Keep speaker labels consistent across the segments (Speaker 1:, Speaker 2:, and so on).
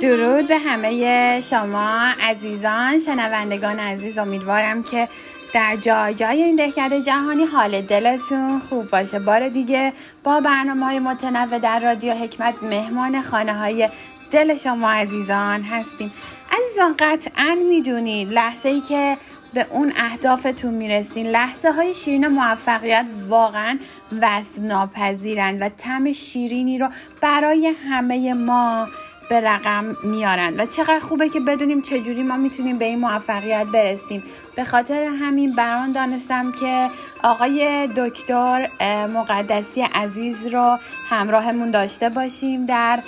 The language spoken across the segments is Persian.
Speaker 1: درود به همه شما عزیزان شنوندگان عزیز. امیدوارم که در جای جای این دهکده جهانی حال دلتون خوب باشه. بار دیگه با برنامه های متنوع در رادیو حکمت مهمان خانه های دل شما عزیزان هستیم. عزیزان قطعا می‌دونید لحظه ای که به اون اهدافتون می‌رسین لحظه های شیرین موفقیت واقعا وصف ناپذیرن و تم شیرینی رو برای همه ما به رقم میارن. و چقدر خوبه که بدونیم چجوری ما می‌تونیم به این موفقیت برسیم. به خاطر همین بران دانستم که آقای دکتر مقدسی عزیز رو همراهمون داشته باشیم در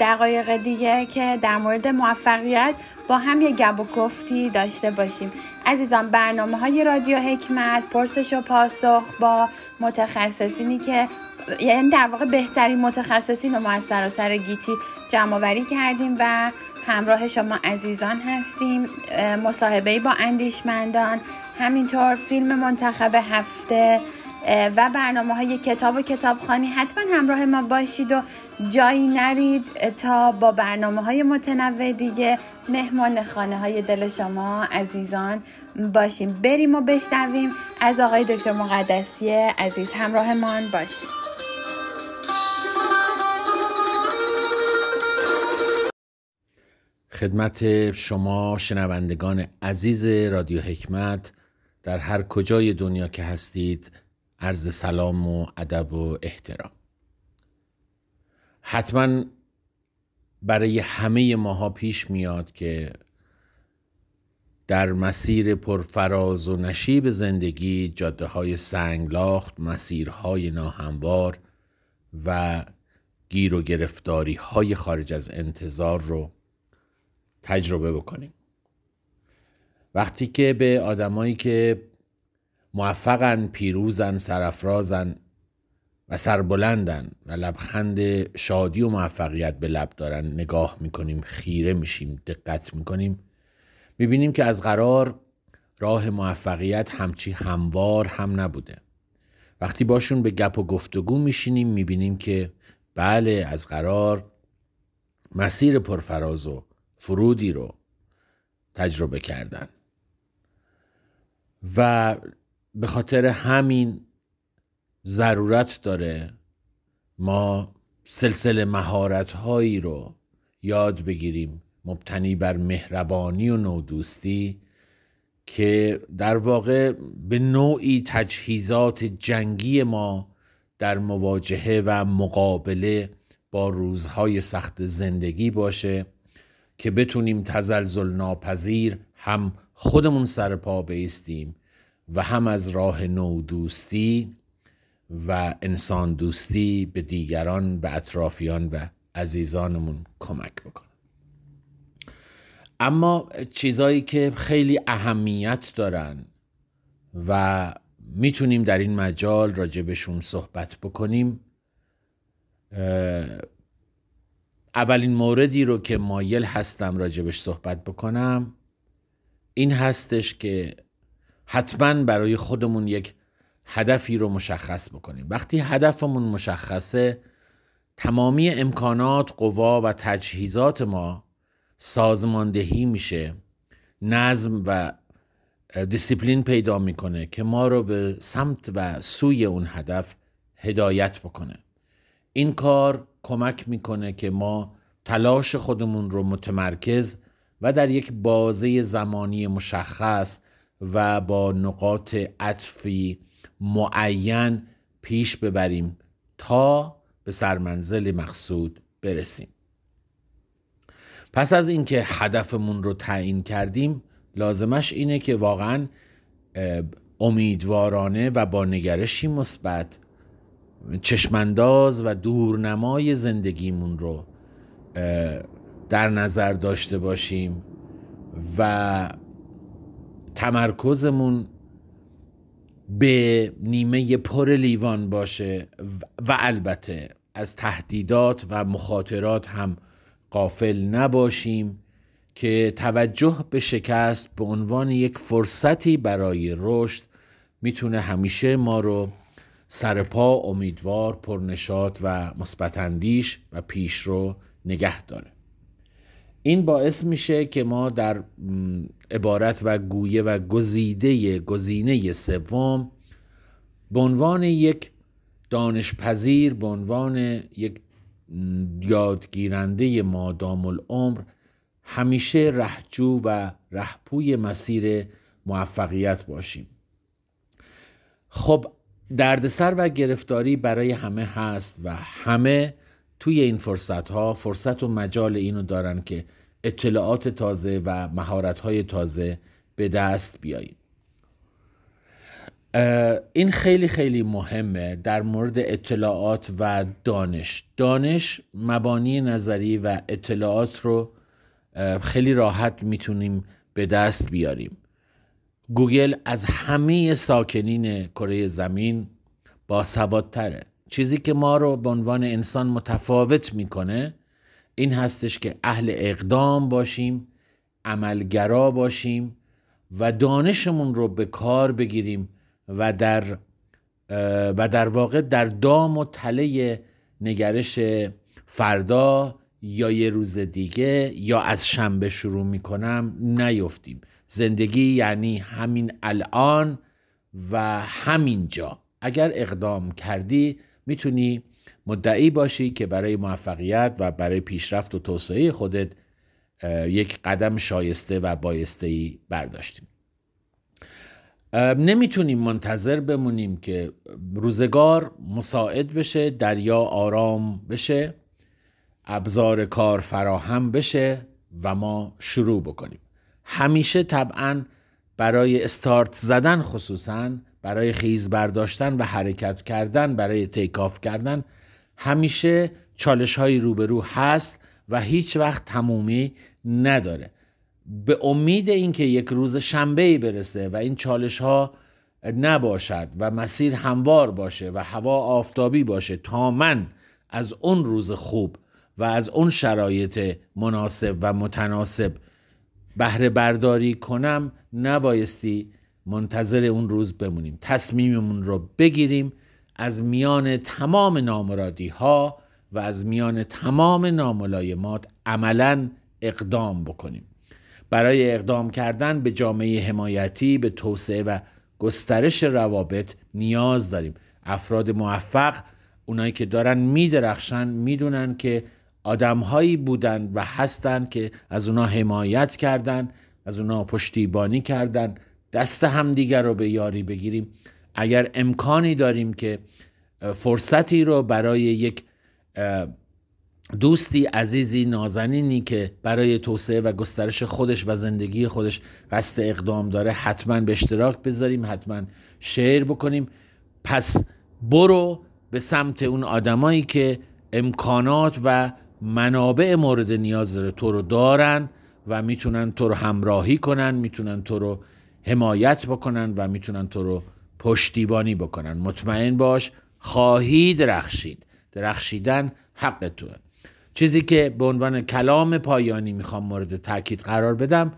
Speaker 1: دقایق دیگه که در مورد موفقیت با هم یه گب و گفتی داشته باشیم. عزیزان برنامه های رادیو حکمت پرسش و پاسخ با متخصصینی که یعنی در واقع بهترین متخصصین ما از سراسر گیتی جمع کردیم و همراه شما عزیزان هستیم. مصاحبه با اندیشمندان همینطور فیلم منتخب هفته و برنامه های کتاب و کتابخانی. حتما همراه ما باشید و جایی نرید تا با برنامه های متنوع دیگه مهمان خانه های دل شما عزیزان باشیم. بریم و بشنویم. از آقای دکتر مقدسی عزیز همراهمان باشیم
Speaker 2: خدمت شما شنوندگان عزیز رادیو حکمت در هر کجای دنیا که هستید عرض سلام و ادب و احترام. حتما برای همه ماها پیش میاد که در مسیر پرفراز و نشیب زندگی جاده های سنگلاخت مسیرهای ناهموار و گیر و گرفتاری های خارج از انتظار رو تجربه بکنیم. وقتی که به آدمایی که موفقن پیروزن سرفرازن و سربلندن و لبخند شادی و موفقیت به لب دارن نگاه می‌کنیم خیره میشیم دقت می‌کنیم می‌بینیم که از قرار راه موفقیت همچی هموار هم نبوده. وقتی باشون به گپ و گفتگو میشینیم می‌بینیم که بله از قرار مسیر پرفراز و فرودی رو تجربه کردن. و به خاطر همین ضرورت داره ما سلسله مهارت هایی رو یاد بگیریم مبتنی بر مهربانی و نودوستی که در واقع به نوعی تجهیزات جنگی ما در مواجهه و مقابله با روزهای سخت زندگی باشه. که بتونیم تزلزل ناپذیر هم خودمون سر پا بیستیم و هم از راه نو دوستی و انسان دوستی به دیگران به اطرافیان و عزیزانمون کمک بکنیم اما چیزایی که خیلی اهمیت دارن و می‌تونیم در این مجال راجبشون صحبت بکنیم اولین موردی رو که مایل هستم راجبش صحبت بکنم این هستش که حتما برای خودمون یک هدفی رو مشخص بکنیم. وقتی هدفمون مشخصه تمامی امکانات قوا و تجهیزات ما سازماندهی میشه نظم و دیسیپلین پیدا می‌کنه که ما رو به سمت و سوی اون هدف هدایت بکنه. این کار کمک می‌کنه که ما تلاش خودمون رو متمرکز و در یک بازه زمانی مشخص و با نقاط عطفی معین پیش ببریم تا به سرمنزل مقصود برسیم. پس از اینکه هدفمون رو تعیین کردیم لازمش اینه که واقعا امیدوارانه و با نگرشی مثبت چشمانداز و دورنمای زندگیمون رو در نظر داشته باشیم و تمرکزمون به نیمه پر لیوان باشه و البته از تهدیدات و مخاطرات هم قافل نباشیم که توجه به شکست به عنوان یک فرصتی برای رشد می‌تونه همیشه ما رو سرپا امیدوار پرنشات و مثبت و پیش رو نگه داره. این باعث میشه که ما در عبارت و گویه و گزیده گزینه سوم به عنوان یک دانشپذیر به عنوان یک یادگیرنده مادام العمر همیشه رهجو و رهپوی مسیر موفقیت باشیم. خب دردسر و گرفتاری برای همه هست و همه توی این فرصت ها فرصت و مجال اینو دارن که اطلاعات تازه و مهارت های تازه به دست بیاییم. این خیلی خیلی مهمه در مورد اطلاعات و دانش. دانش مبانی نظری و اطلاعات رو خیلی راحت می‌تونیم به دست بیاریم. گوگل از همه ساکنین کره زمین با سوادتره. چیزی که ما رو به عنوان انسان متفاوت می‌کنه این هستش که اهل اقدام باشیم عملگرا باشیم و دانشمون رو به کار بگیریم و در و در واقع در دام و تله نگرش فردا یا یه روز دیگه یا از شنبه شروع می‌کنم نیفتیم. زندگی یعنی همین الان و همین جا اگر اقدام کردی می‌تونی مدعی باشی که برای موفقیت و برای پیشرفت و توسعه خودت یک قدم شایسته و بایسته ای برداشتیم نمی‌تونیم منتظر بمونیم که روزگار مساعد بشه دریا آرام بشه. ابزار کار فراهم بشه و ما شروع بکنیم. همیشه طبعا برای استارت زدن خصوصا برای خیز برداشتن و حرکت کردن برای تیکاف کردن همیشه چالش های روبرو هست و هیچ وقت تمومی نداره. به امید اینکه یک روز شنبه برسه و این چالش ها نباشد و مسیر هموار باشه و هوا آفتابی باشه تا من از اون روز خوب و از اون شرایط مناسب و متناسب بهره برداری کنم نبایستی منتظر اون روز بمونیم. تصمیممون رو بگیریم. از میان تمام نامرادی ها و از میان تمام ناملایمات عملا اقدام بکنیم. برای اقدام کردن به جامعه حمایتی به توسعه و گسترش روابط نیاز داریم. افراد موفق اونایی که دارن میدرخشن می‌دونن که آدمهایی بودند و هستند که از اونا حمایت کردن از اونا پشتیبانی کردن دست همدیگر رو به یاری بگیریم. اگر امکانی داریم که فرصتی رو برای یک دوستی عزیزی نازنینی که برای توسعه و گسترش خودش و زندگی خودش قصد اقدام داره حتما به اشتراک بذاریم حتما شیر بکنیم. پس برو به سمت اون آدمایی که امکانات و منابع مورد نیاز تو رو دارن و می‌تونن تو رو همراهی کنن می‌تونن تو رو حمایت بکنن و می‌تونن تو رو پشتیبانی بکنن. مطمئن باش خواهی درخشید. درخشیدن حق توه چیزی که به عنوان کلام پایانی می‌خوام مورد تاکید قرار بدم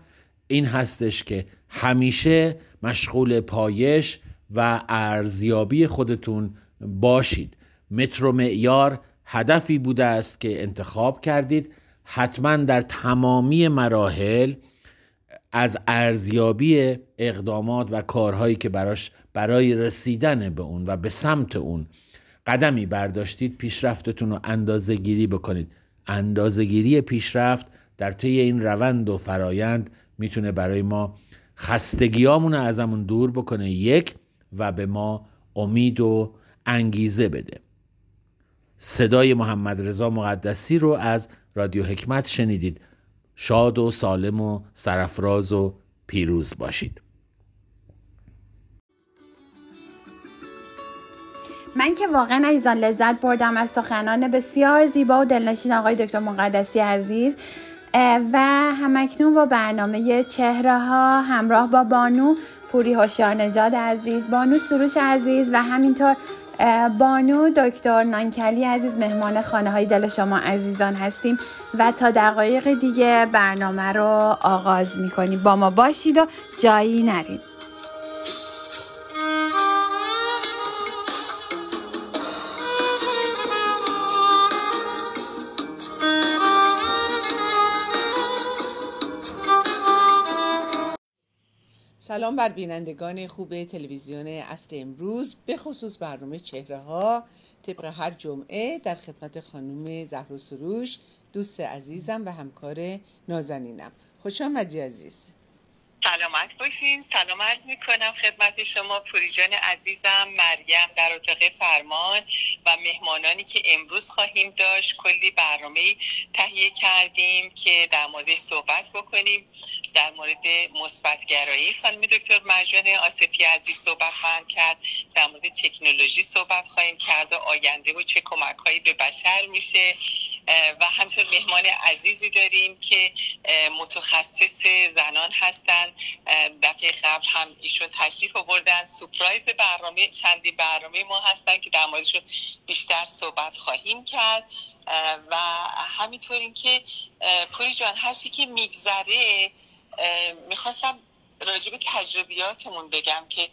Speaker 2: این هستش که همیشه مشغول پایش و ارزیابی خودتون باشید. متر و معیار هدفی بوده است که انتخاب کردید. حتما در تمامی مراحل از ارزیابی اقدامات و کارهایی که براش برای رسیدن به اون و به سمت اون قدمی برداشتید پیشرفتتون رو اندازه گیری بکنید. اندازه گیری پیشرفت در طی این روند و فرایند می‌تونه برای ما خستگیامون رو ازمون دور بکنه یک و به ما امید و انگیزه بده. صدای محمد رضا مقدسی رو از رادیو حکمت شنیدید. شاد و سالم و سرفراز و پیروز باشید.
Speaker 1: من که واقعا عزیزان لذت بردم از سخنان بسیار زیبا و دلنشین آقای دکتر مقدسی عزیز و همکنون با برنامه چهره ها همراه با بانو پوری هوشیار نژاد عزیز بانو سروش عزیز و همینطور بانو دکتر نانکلی عزیز مهمان خانه های دل شما عزیزان هستیم و تا دقایق دیگه برنامه رو آغاز می‌کنیم. با ما باشید و جایی نرید
Speaker 3: سلام بر بینندگان خوب تلویزیون اصل امروز به خصوص برنامه چهره ها طبق هر جمعه در خدمت خانم زهر سروش دوست عزیزم و همکار نازنینم. خوش آمدی عزیز.
Speaker 4: سلامت باشین. سلام عرض می کنم خدمت شما پوری جان عزیزم مریم در اتاق فرمان و مهمانانی که امروز خواهیم داشت. کلی برنامه تهیه کردیم که در موردش صحبت بکنیم. در مورد مثبتگرایی. خانم دکتر مرجان آسفی عزیز صحبت خواهند کرد. در مورد تکنولوژی صحبت خواهیم کرد و آینده و چه کمک هایی به بشر میشه. و همچنین مهمان عزیزی داریم که متخصص زنان هستند. دفعه قبل هم ایشون تشریف آوردن. سپرایز برنامه چندی برنامه ما هستن که در موردشون بیشتر صحبت خواهیم کرد. و همینطور که پوری جان هر که میگذره می‌خواستم راجع به تجربیاتمون بگم که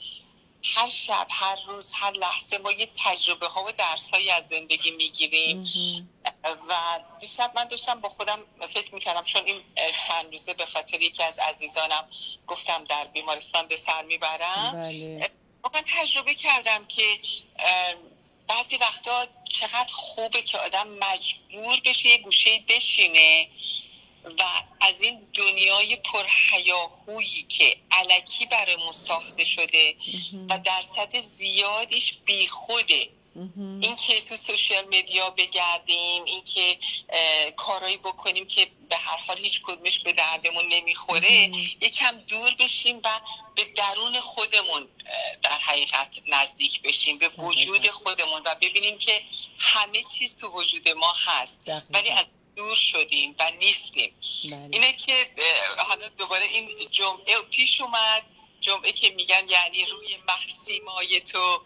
Speaker 4: هر شب هر روز هر لحظه ما یه تجربه ها و درس هایی از زندگی می‌گیریم. و دیشب من داشتم با خودم فکر می‌کردم چون این چند روزه به خاطر یکی از عزیزانم گفتم در بیمارستان به سر می‌برم.
Speaker 3: بله.
Speaker 4: من تجربه کردم که بعضی وقتا چقدر خوبه که آدم مجبور بشه یه گوشه بشینه. و از این دنیای پرهیاهویی که علکی برامون ساخته شده و درصد زیادیش بیخوده. اینکه تو سوشیال مدیا بگردیم اینکه کارایی بکنیم که به هر حال هیچ کدومش به دردمون نمی‌خوره یکم دور بشیم و به درون خودمون در حقیقت نزدیک بشیم به وجود خودمون و ببینیم که همه چیز تو وجود ما هست. ولی از دور شدیم و نیستیم.
Speaker 3: بله.
Speaker 4: اینه که حالا دوباره این جمعه پیش اومد. جمعه که میگن یعنی روی مخسیمای تو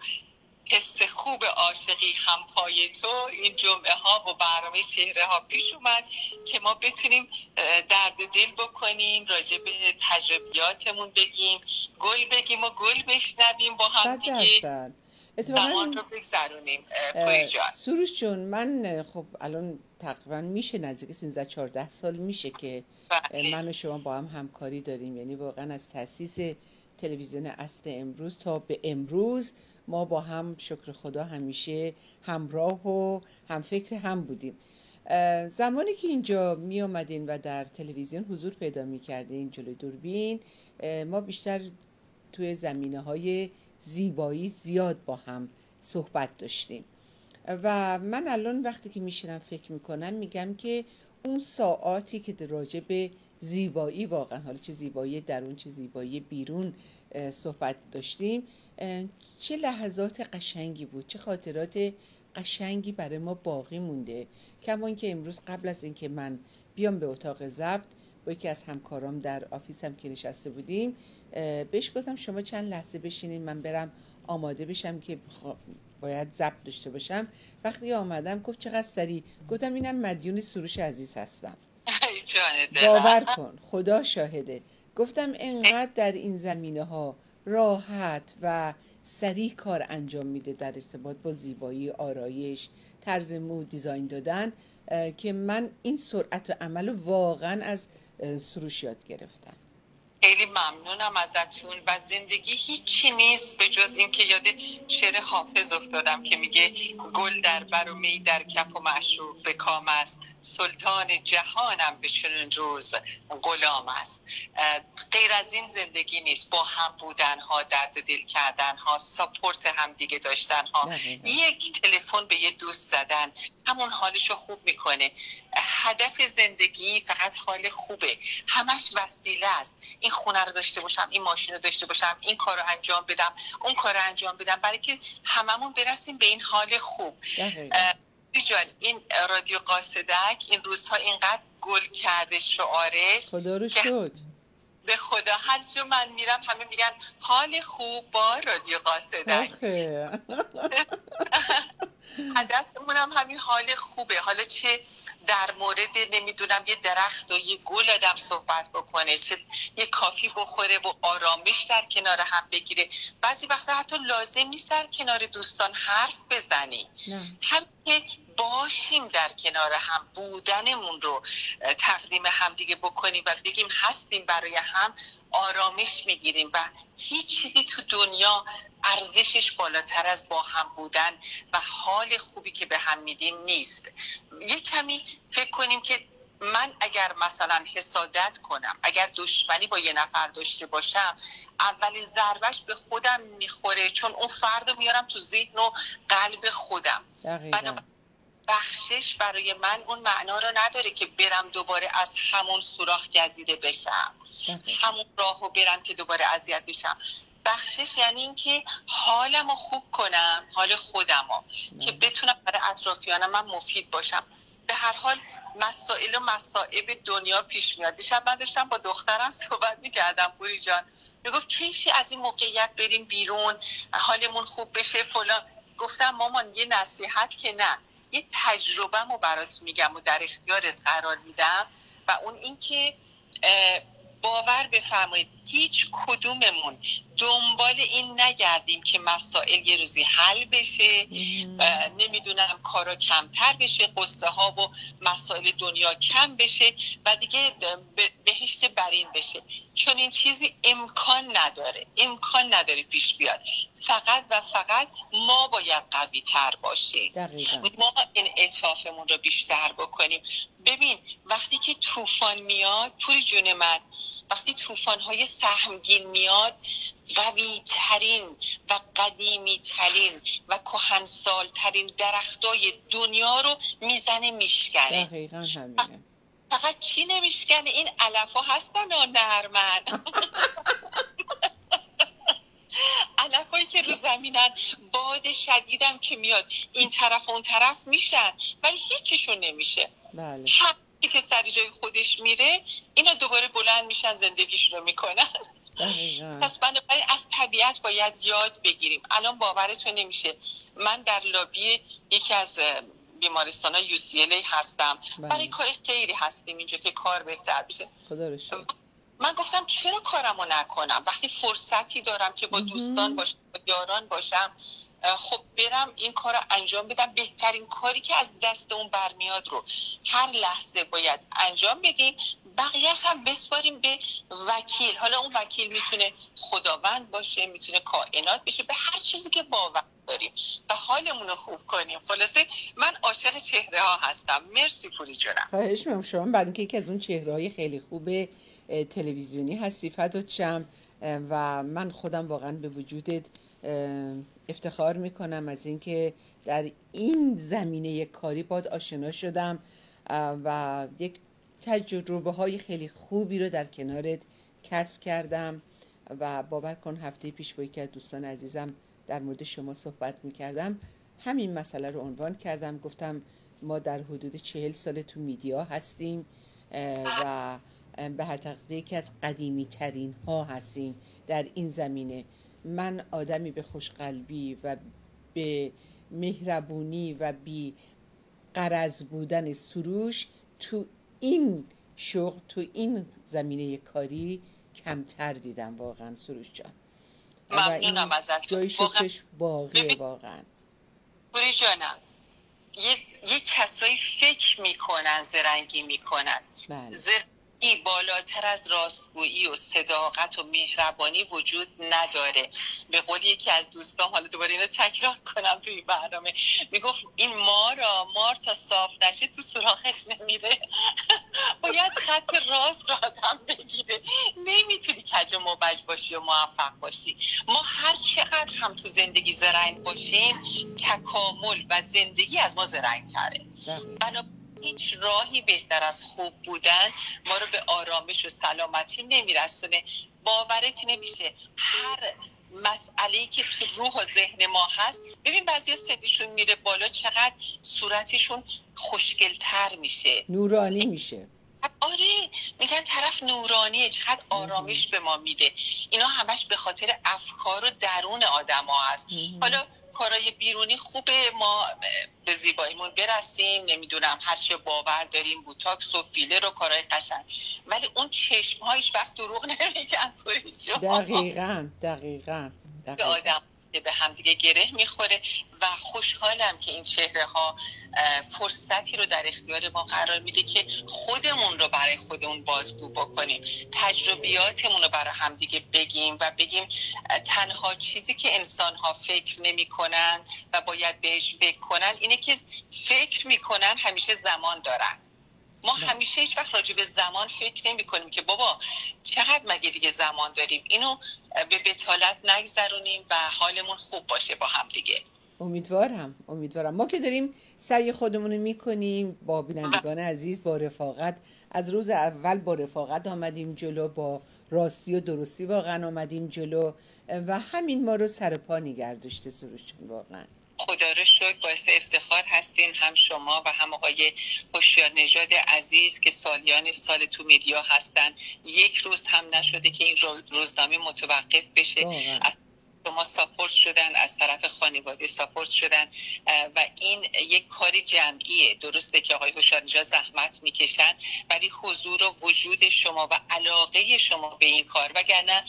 Speaker 4: حس خوب عاشقی هم پای تو این جمعه ها و برنامه چهره ها پیش اومد که ما بتونیم درد دل بکنیم راجع به تجربیاتمون بگیم گل بگیم و گل بشنویم با هم دیگه. زمان رو بگذرونیم
Speaker 3: سروش جون من خب الان تقریبا میشه نزدیک 13 14 سال میشه که
Speaker 4: بله.
Speaker 3: من و شما با هم همکاری داریم. یعنی واقعا از تاسیس تلویزیون اصل امروز تا به امروز ما با هم شکر خدا همیشه همراه و هم فکر هم بودیم. زمانی که اینجا می آمدین و در تلویزیون حضور پیدا می کردین جلوی دوربین ما بیشتر توی زمینه های زیبایی زیاد با هم صحبت داشتیم. و من الان وقتی که میشینم فکر می‌کنم میگم که اون ساعاتی که راجع به زیبایی واقعا حالا چه زیبایی درون چه زیبایی بیرون صحبت داشتیم چه لحظات قشنگی بود چه خاطرات قشنگی برای ما باقی مونده. کما که امروز قبل از اینکه من بیام به اتاق ضبط با یکی از همکارام در آفیسم که نشسته بودیم بهش گفتم شما چند لحظه بشینین من برم آماده بشم که باید ضبط داشته باشم. وقتی آمدم گفت چقدر سریع. گفتم اینم مدیون سروش عزیز هستم. باور کن خدا شاهده. گفتم انقدر در این زمینه ها راحت و سریع کار انجام میده در ارتباط با زیبایی آرایش طرز مو دیزاین دادن که من این سرعت و عمل واقعا از سروش یاد گرفتم.
Speaker 4: خیلی ممنونم ازتون و زندگی هیچی نیست به جز اینکه یاد شعر حافظ افتادم که میگه گل در بر و می در کف و معشوق به کام است. سلطان جهانم به چنین روز غلام است. غیر از این زندگی نیست. با هم بودن ها درد دل کردن ها ساپورت هم دیگه داشتن ها یک تلفن به یه دوست زدن. همون حالشو خوب می‌کنه. هدف زندگی فقط حال خوبه. همش وسیله است. این خونه رو داشته باشم این ماشین رو داشته باشم این کار رو انجام بدم اون کار رو انجام بدم. برای که هممون برسیم به این حال خوب. جان این رادیو قاصدک این روزها اینقدر گل کرده شعارش
Speaker 3: خدا رو شد
Speaker 4: به خدا هر جو من میرم همه میگن حال خوب با رادیو قاصدک. هدفمون هم همین حال خوبه. حالا چه در مورد نمی‌دونم یه درخت و یه گل آدم صحبت بکنه چه یه کافی بخوره و آرامش در کنار هم بگیره. بعضی وقتا حتی لازم نیست در کنار دوستان حرف بزنی. هم که باشیم در کنار هم بودنمون رو تقدیم همدیگه بکنیم و بگیم هستیم برای هم آرامش می‌گیریم و هیچ چیزی تو دنیا ارزشش بالاتر از با هم بودن و حال خوبی که به هم میدیم نیست. یه کمی فکر کنیم که من اگر مثلا حسادت کنم اگر دشمنی با یه نفر داشته باشم اولین ضربش به خودم می‌خوره چون اون فرد رو میارم تو ذهن و قلب خودم. بخشش برای من اون معنا رو نداره که برم دوباره از همون سوراخ گزیده بشم. همون راه رو برم که دوباره اذیت بشم. بخشش یعنی اینکه حالم رو خوب کنم حال خودم رو که بتونم برای اطرافیانم من مفید باشم. به هر حال مسائل و مسائب دنیا پیش میاد. دیشب من داشتم با دخترم صحبت می‌کردم پوری جان. می‌گفت کیشی از این موقعیت بریم بیرون؟ حالمون خوب بشه فلان. گفتم مامان یه نصیحت که نه. یه تجربه رو برات میگم و در اختیارت قرار میدم و اون اینکه باور بفرمایید هیچ کدوممون دنبال این نگردیم که مسائل یه روزی حل بشه نمی‌دونم کارا کمتر بشه قصه ها و مسائل دنیا کم بشه و دیگه بهشت برین بشه. چون این چیزی امکان نداره امکان نداره پیش بیاد. فقط و فقط ما باید قوی تر باشیم ما این اطافمون رو بیشتر بکنیم. ببین وقتی که طوفان میاد پوری جون من وقتی طوفان های سهمگین میاد قوی ترین و قدیمی ترین و کهنسال ترین درختای دنیا رو می‌زنه میشکنه.
Speaker 3: دقیقا همینه.
Speaker 4: فقط کی نمیشکنه؟ این علف ها هستن و نرمن علف هایی که رو زمینن باد شدیدم که میاد. این طرف اون طرف میشن ولی هیچیشون نمیشه.
Speaker 3: بله.
Speaker 4: که سر جای خودش میره اینا دوباره بلند میشن زندگیشون رو می‌کنن. پس بنابراین از طبیعت باید یاد بگیریم. الان باورتون نمیشه. من در لابی یکی از بیمارستان های یو هستم. بله. برای کار خیلی هستیم اینجا که کار بهتر بشه. من گفتم چرا کارمو نکنم؟ وقتی فرصتی دارم که با دوستان باشم با یاران باشم. خب برم این کار رو انجام بدم. بهترین کاری که از دست اون برمیاد رو هر لحظه باید انجام بدیم. بقیهش هم بسپاریم به وکیل. حالا اون وکیل می‌تونه خداوند باشه می‌تونه کائنات بشه به هر چیزی که باور داریم و حالمون رو خوب کنیم. خلاصه من عاشق چهره ها هستم. مرسی پوری جونم.
Speaker 3: خواهش می‌کنم شما برای اینکه یکی از اون چهره های خیلی خوب تلویزیونی هستی فدات شم و من خودم واقعا به وجودت افتخار می‌کنم از اینکه در این زمینه کاری باد آشنا شدم و یک تجربه های خیلی خوبی رو در کنارت کسب کردم و باور کن هفته پیش با یکی از دوستان عزیزم در مورد شما صحبت می‌کردم. همین مسئله رو عنوان کردم. گفتم ما در حدود چهل سال تو میدیا هستیم و به هر تقدیر یکی از قدیمی ترین ها هستیم در این زمینه. من آدمی به خوشقلبی و به مهربونی و بی قرض بودن سروش تو این شغل تو این زمینه کاری کمتر دیدم واقعا سروش جان.
Speaker 4: ممنونم ازت.
Speaker 3: جای شکرش باقیه واقعا.
Speaker 4: بوری جانم یه, کسایی فکر می‌کنن زرنگی می‌کنن.
Speaker 3: بله.
Speaker 4: ای بالاتر از راستگویی و صداقت و مهربانی وجود نداره. به قول یکی از دوستان حالا دوباره اینو تکرار کنم توی برنامه می‌گفت این مارا مار تا صاف نشه تو سراخش نمیره. باید خط راست را آدم بگیره. نمی‌تونی کج و مبج باشی و موفق باشی. ما هر چقدر هم تو زندگی زرنگ باشیم تکامل و زندگی از ما زرنگ تره هیچ راهی بهتر از خوب بودن ما رو به آرامش و سلامتی نمیرسونه. باورت نمیشه. هر مسئله که تو روح و ذهن ما هست ببین بعضی سنشون میره بالا چقدر صورتشون خوشگلتر میشه.
Speaker 3: نورانی میشه.
Speaker 4: آره میگن طرف نورانیه چقدر آرامش به ما میده. اینا همش به خاطر افکار و درون آدم ها هست. حالا کارهای بیرونی خوبه. ما به زیباییمون برسیم. نمی‌دونم هرچه باور داریم بوتاکس و فیلر و کارهای قشنگ. ولی اون چشم هایش وقت دروغ نمیگن
Speaker 3: دقیقا دقیقا
Speaker 4: به آدم به همدیگه گره می‌خوره. و خوشحالم که این چهره ها فرصتی رو در اختیار ما قرار میده که خودمون رو برای خودمون بازگو بکنیم. تجربیاتمون رو برای همدیگه بگیم و بگیم تنها چیزی که انسان ها فکر نمی‌کنن و باید بهش فکر کنن اینه که فکر می‌کنن همیشه زمان دارن. ما همیشه هیچ وقت راجع به زمان فکر نمی کنیم که بابا چقدر مگه دیگه زمان داریم؟ اینو به بتالت نگذرونیم و حالمون خوب باشه با هم دیگه.
Speaker 3: امیدوارم امیدوارم. ما که داریم سعی خودمون رو می‌کنیم با بینندگان عزیز با رفاقت از روز اول با رفاقت آمدیم جلو با راستی و درستی واقعا آمدیم جلو و همین ما رو سر پا نگردشته سروشون واقعا.
Speaker 4: خدا رو شکر باعث افتخار هستین هم شما و هم آقای هوشیار نژاد عزیز که سالیان سال تو میدیا هستن. یک روز هم نشده که این روزنامه متوقف بشه. از شما ساپورت شدن از طرف خانواده ساپورت شدن و این یک کار جمعیه. درسته که آقای هوشیار زحمت می‌کشن ولی حضور و وجود شما و علاقه شما به این کار وگرنه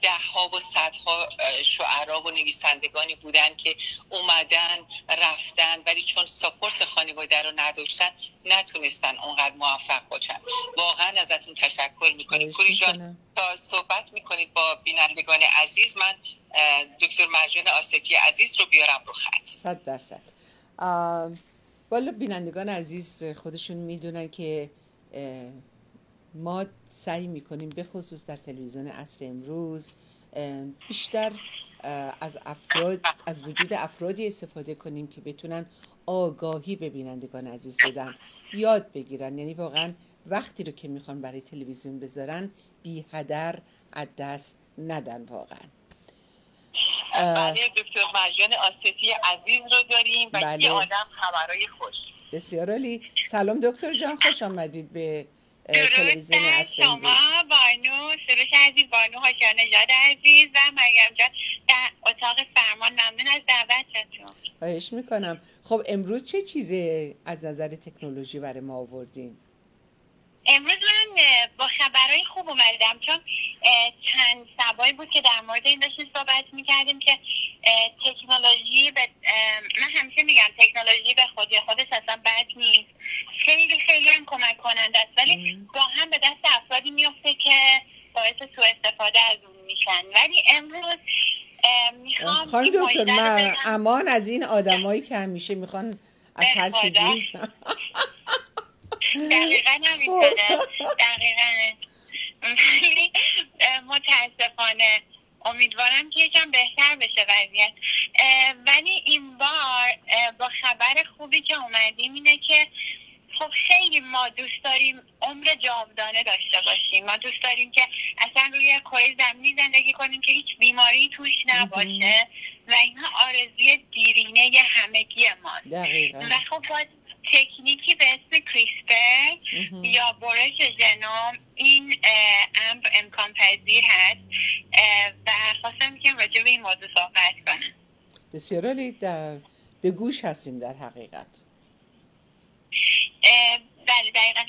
Speaker 4: ده ها و صدها شعرا و نویسندگانی بودن که اومدن رفتن ولی چون ساپورت خانواده رو نداشتن نتونستن اونقدر موفق باشن. واقعا ازتون تشکر می‌کنیم. کوری جان. صحبت می‌کنید با بینندگان عزیز من دکتر مرجان آسفی عزیز رو بیارم رو خط.
Speaker 3: صد درصد. والا بینندگان عزیز خودشون می‌دونن که ما سعی می‌کنیم به خصوص در تلویزیون اصر امروز بیشتر از افراد از وجود افرادی استفاده کنیم که بتونن آگاهی به بینندگان عزیز بدن یاد بگیرن. یعنی واقعا وقتی رو که می‌خوان برای تلویزیون بذارن بی هدر از دست ندن واقعا.
Speaker 4: بله دکتر مرجان آسفی عزیز رو داریم و بله. یه آدم خبرای خوش.
Speaker 3: بسیار عالی. سلام دکتر جان خوش آمدید به تلویزیون
Speaker 5: اصل شما بانو سروش عزیز بانو هاشان نژاد عزیز و مریم جان. در اتاق فرمان ممنون از دعوتتون.
Speaker 3: خواهش می‌کنم. خب امروز چه چیزی از نظر تکنولوژی برای ما آوردین؟
Speaker 5: امروز من با خبرهای خوب اومدم چون چند سبایی بود که در مورد این داشتیم صحبت می‌کردیم که تکنولوژی به من همیشه میگم تکنولوژی به خودی خودش اصلا بد نیست. خیلی خیلی هم کمک کننده است ولی با هم به دست افرادی میفته که باعث سوء استفاده از اون میشن. ولی امروز می‌خوام
Speaker 3: خانم دکتر من امان از این آدمایی که همیشه می‌خوان از هر چیزی.
Speaker 5: دقیقا نمی‌تونه دقیقا. متاسفانه امیدوارم که یکم بهتر بشه وضعیت. ولی این بار با خبر خوبی که اومدیم اینه که خب خیلی ما دوست داریم عمر جاودانه داشته باشیم. ما دوست داریم که اصلا روی کره زمینی زندگی کنیم که هیچ بیماری توش نباشه و اینها آرزوی دیرینه همگی ماست. و خب باید تکنیکی به اسم کریسپر یا برش ژنوم این امر امکان پذیر هست. و خواستم که راجع به این موضوع صحبت کنم.
Speaker 3: بسیار عالی. در به گوش هستیم در حقیقت.
Speaker 5: بله دقیقا.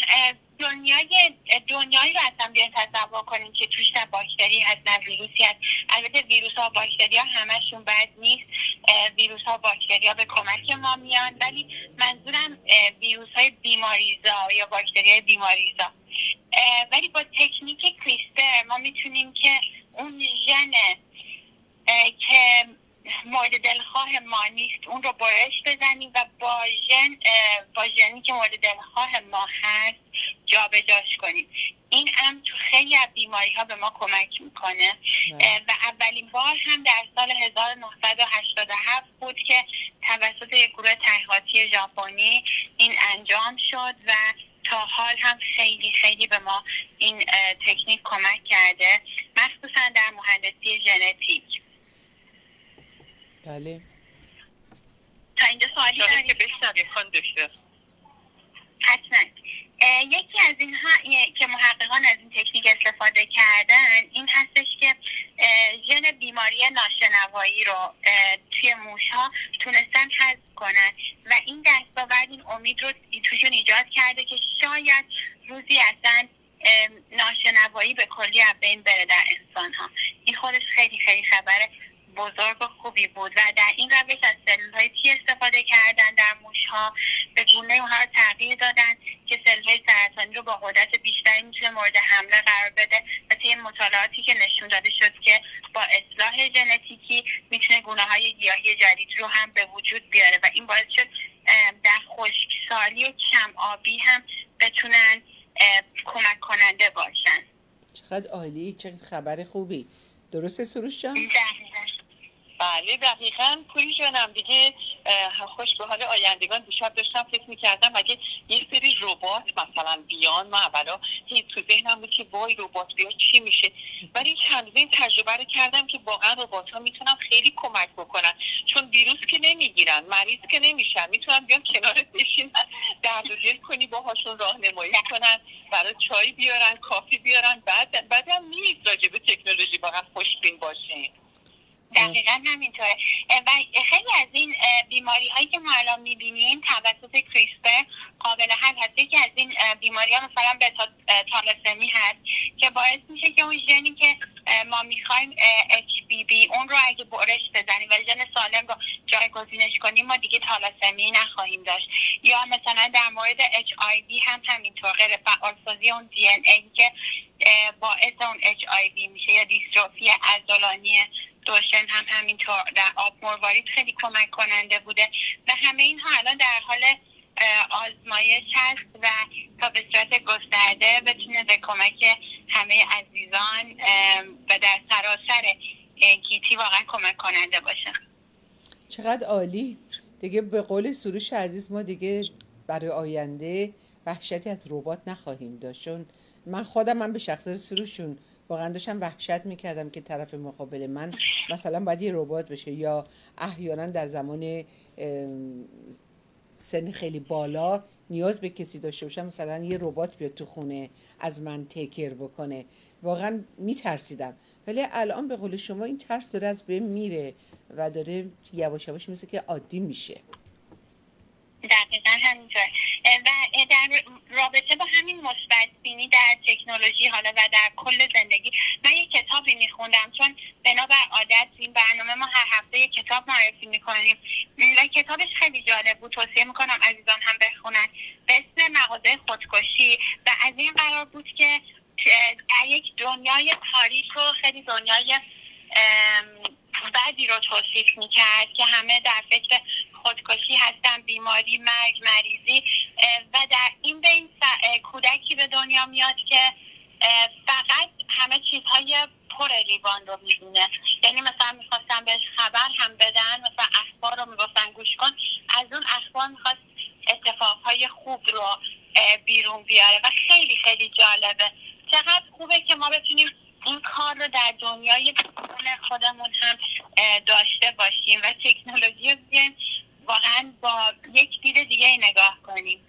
Speaker 5: دنیای دنیایی رو اصلا بیاین تصور کنیم که توش نه باکتری هست نه ویروسی هست. البته ویروس ها باکتری ها همشون بد نیست. ویروس ها باکتری ها به کمک ما میان. ولی منظورم ویروس های بیماریزا یا باکتری های بیماریزا ولی با تکنیک کریسپر ما می‌تونیم که اون ژن که مورد دلخواه ما نیست. اون رو برش بزنیم و با ژن با ژنی که مورد دلخواه ما هست جابجاش کنیم. این هم تو خیلی از بیماری ها به ما کمک می‌کنه. و اولین بار هم در سال 1987 بود که توسط یک گروه تحقیقاتی ژاپنی این انجام شد و تا حال هم خیلی خیلی به ما این تکنیک کمک کرده مخصوصا در مهندسی ژنتیک.
Speaker 3: بله.
Speaker 5: تا اینجا سوالی دارید؟
Speaker 4: که بشنویم.
Speaker 5: حتما. یکی از اینها که محققان از این تکنیک استفاده کردن این هستش که ژن بیماری ناشنوایی رو توی موش ها تونستن حذف کنن. و این دستاورد این امید رو توشون ایجاد کرده که شاید روزی اصلا ناشنوایی به کلی از بین بره در انسان ها این خودش خیلی خیلی خبره.
Speaker 1: بزرگ و خوبی بود و در این روش از سلول های تی استفاده کردن در موش ها به گونه اونها رو تغییر دادن که سلول های سرطانی رو با قدرت بیشتری می‌تونه مورد حمله قرار بده و طی مطالعاتی که نشون داده شد که با اصلاح ژنتیکی می‌تونه گونه های گیاهی جدید رو هم به وجود بیاره و این باعث شد در خشکسالی و کم آبی هم بتونن کمک کننده باشن.
Speaker 3: چقدر عالی چقدر خبر خوبی. درسته سروش جان؟
Speaker 4: بله دقیقا پوری جانم دیگه خوش به حال آیندگان دیشب داشتم فکر می‌کردم اگه یه سری ربات مثلا بیان ما اولا هی تو ذهنم بود که وای ربات بیا چی میشه؟ ولی چند این تجربه رو کردم که واقعا ربات ها می‌تونن خیلی کمک بکنن. چون ویروس که نمی‌گیرن مریض که نمیشن می‌تونن بیان کنار بشینن درد و دل کنی باهاشون راهنمایی کنن برای چای بیارن کافی بیارن بعد بعدم نیست راجع به تکنولوژی واقعا خوشبین باشین
Speaker 1: دقیقا همینطوره. و خیلی از این بیماری هایی که ما الان می‌بینیم توسط کریسپر قابل حل هست. یکی از این بیماری ها مثلا بتا تالسمی هست که باعث میشه که اون ژنی که ما می‌خوایم HBB اون رو اگه برش بزنیم ولی ژن سالم رو جایگزینش کنیم ما دیگه تالاسمی نخواهیم داشت. یا مثلا در مورد HIV هم همینطور غیر فعالسازی اون ای که باعث اون HIV میشه یا دیستروفی عضلانی دوشن هم همینطور در آب مروارید خیلی کمک کننده بوده و همه اینها الان در حال آزمایش هست و تا به صورت گسترده بتونه به کمک همه عزیزان و در سراسر گیتی واقعا کمک کننده باشه.
Speaker 3: چقدر عالی. دیگه به قول سروش عزیز ما دیگه برای آینده وحشتی از ربات نخواهیم داشت. من خودم من به شخص سروشون واقعا داشتم وحشت می‌کردم که طرف مقابل من مثلا باید یه ربات بشه یا احیانا در زمان سن خیلی بالا نیاز به کسی داشته باشم مثلا یه ربات بیاد تو خونه از من تکر بکنه. واقعا میترسیدم. ولی الان به قول شما این ترس داره از بین میره و داره یواش یواش مثل که عادی میشه.
Speaker 1: دقیقا همینطور و در رابطه با همین مثبت بینی در تکنولوژی حالا و در کل زندگی من یک کتابی میخوندم چون بنابر عادت این برنامه ما هر هفته یک کتاب معرفی می‌کنیم. و کتابش خیلی جالب بود. توصیه می‌کنم عزیزان هم بخونن. به اسم مغازه خودکشی. و از این قرار بود که در یک دنیای تاریک و خیلی دنیای بعدی رو توصیف می‌کرد که همه در فکر خودکشی هستن بیماری مرگ مریضی و در این بین کودکی به دنیا میاد که فقط همه چیزهای پر لیوان رو می‌بینه. یعنی مثلا می‌خواستن بهش خبر هم بدن مثلا اخبار رو می‌گفتن گوش کن از اون اخبار می‌خواست اتفاقهای خوب رو بیرون بیاره و خیلی خیلی جالبه. چقدر خوبه که ما بتونیم این کار رو در دنیای خودمون هم داشته باشیم و تکنولوژی رو واقعا با یک دید دیگه نگاه کنیم.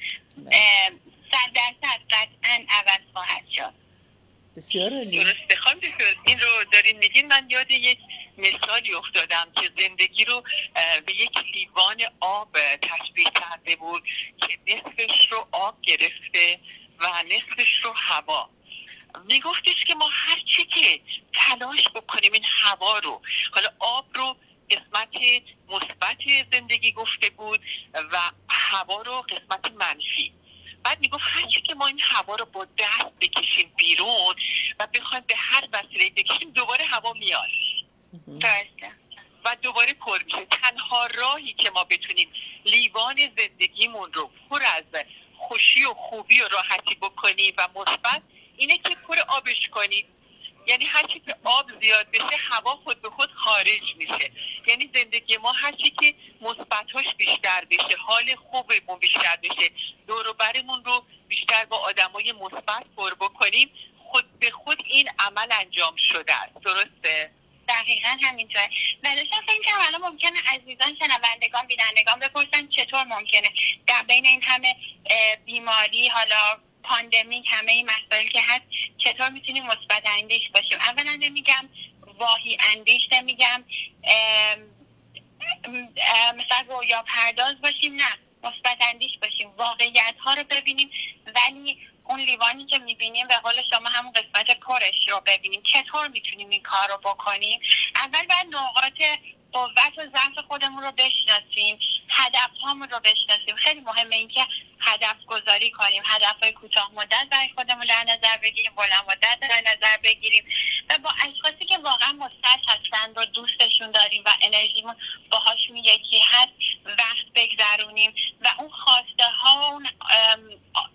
Speaker 1: صد درصد قطعا عوض خواهد شد.
Speaker 3: بسیار عالی.
Speaker 4: درسته خانم این رو دارین میگین. من یاد یک مثالی افتادم که زندگی رو به یک لیوان آب تشبیه کرده بود که نصفش رو آب گرفته و نصفش رو هوا. میگفتش که ما هر چی که تلاش بکنیم این هوا رو حالا آب رو قسمت مثبت زندگی گفته بود و هوا رو قسمت منفی. بعد می‌گفت هرچی که ما این هوا رو با دست بکشیم بیرون و بخوایم به هر وسیله بکشیم دوباره هوا میاد. و دوباره پر میشه. تنها راهی که ما بتونیم لیوان زندگیمون رو پر از خوشی و خوبی و راحتی بکنیم و مثبت اینه که پر آبش کنیم. یعنی هرچی که آب زیاد بشه هوا خود به خود خارج میشه. یعنی زندگی ما هرچی که مثبتاش بیشتر بشه حال خوبمون بیشتر بشه دور برمون رو بیشتر با آدمای مثبت پر بکنیم خود به خود این عمل انجام شده است. درسته؟
Speaker 1: دقیقا همینطوره و داشتم فکر کنم الان ممکنه عزیزان شنوندگان بینندگان بپرسن چطور ممکنه؟ در بین این همه بیماری حالا پاندمیک همه این مسائل که هست چطور می‌تونیم مثبت اندیش باشیم؟ اولا نمیگم واهی اندیش نمیگم مثلا رویا پرداز باشیم نه. مثبت اندیش باشیم. واقعیت ها رو ببینیم ولی اون لیوانی که می‌بینیم به قول شما همون قسمت پرش رو ببینیم. چطور می‌تونیم این کار رو بکنیم؟ اول باید نقاط قوت و ضعف خودمون رو بشناسیم هدف رو بشناسیم. خیلی مهمه اینکه هدف گذاری کنیم هدف های کوتاه مدت برای خودمون در نظر بگیریم بلند مدت در نظر بگیریم و با اشخاصی که واقعا مثبت هستن رو دوستشون داریم و انرژیمون باهاشون یکی هست وقت بگذرونیم و اون خواسته ها اون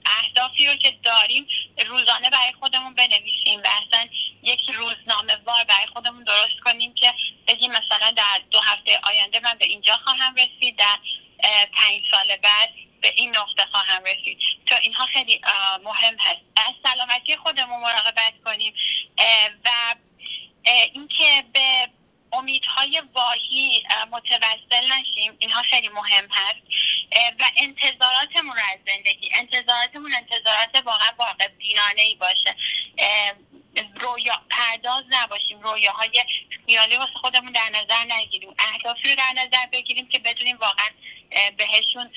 Speaker 1: اهدافی رو که داریم روزانه برای خودمون بنویسیم و اصلا یک روزنامه وار برای خودمون درست کنیم که بگیم مثلا در دو هفته آینده من به اینجا خواهم رسید در پنج سال بعد به این نقطه خواهم رسید. تا اینها خیلی مهم هست. از سلامتی خودمون مراقبت کنیم. و اینکه به امیدهای واهی متوسل نشیم. اینها خیلی مهم هست. و انتظاراتمون از زندگی انتظاراتمون انتظارات واقعا واقع بینانه ای باشه رویا پرداز نباشیم. رویاهای خیالی واسه خودمون در نظر نگیریم. اهدافی رو در نظر بگیریم که بدونیم واقعا بهشون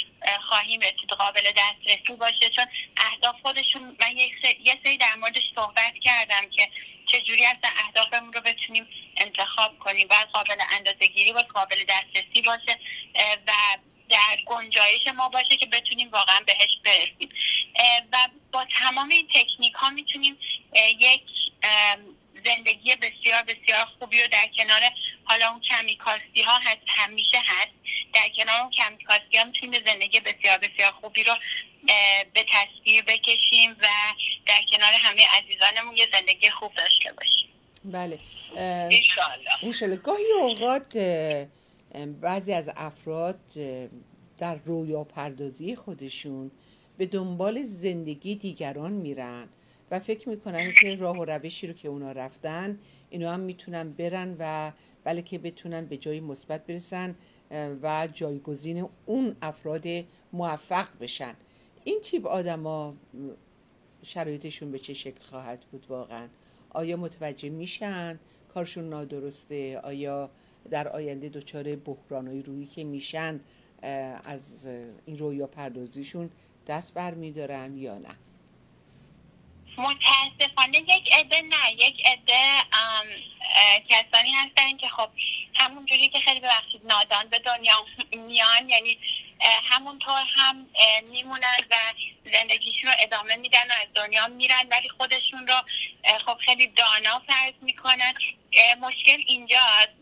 Speaker 1: خواهیم رسید. قابل دسترسی باشه. چون اهداف خودشون من یه سری در موردش صحبت کردم که چجوری از اهدافمون رو بتونیم انتخاب کنیم. و قابل اندازه گیری باشه قابل دسترسی باشه و در گنجایش ما باشه که بتونیم واقعا بهش برسیم. و با تمام این تکنیک ها می‌تونیم یک زندگی بسیار بسیار خوبی رو در کنار حالا اون کمیکاستی ها هست همیشه هست. در کنار اون کمیکاستی ها می‌تونیم زندگی بسیار بسیار خوبی رو به تصویر بکشیم و در کنار همه عزیزانمون یه زندگی خوب داشته باشیم.
Speaker 3: بله.
Speaker 1: انشالله
Speaker 3: گاهی اوقات بعضی از افراد در رویا پردازی خودشون به دنبال زندگی دیگران میرن. و فکر می‌کنن که راه و روشی رو که اونا رفتن اینا هم می‌تونن برن و بلکه بتونن به جای مثبت برسن و جایگزین اون افراد موفق بشن. این تیپ آدما شرایطشون به چه شکل خواهد بود واقعا؟ آیا متوجه میشن کارشون نادرسته؟ آیا در آینده دچار بحرانای روی که میشن از این رویا پردازیشون دست برمیدارن یا نه؟
Speaker 1: متاسفانه یک عده نه یک عده کسانی هستن که خب همونجوری که خیلی ببخشید نادان به دنیا میان یعنی همونطور هم میمونن و زندگیشون رو ادامه میدن و از دنیا میرن ولی خودشون رو خب خیلی دانا فرض می‌کنن. مشکل اینجا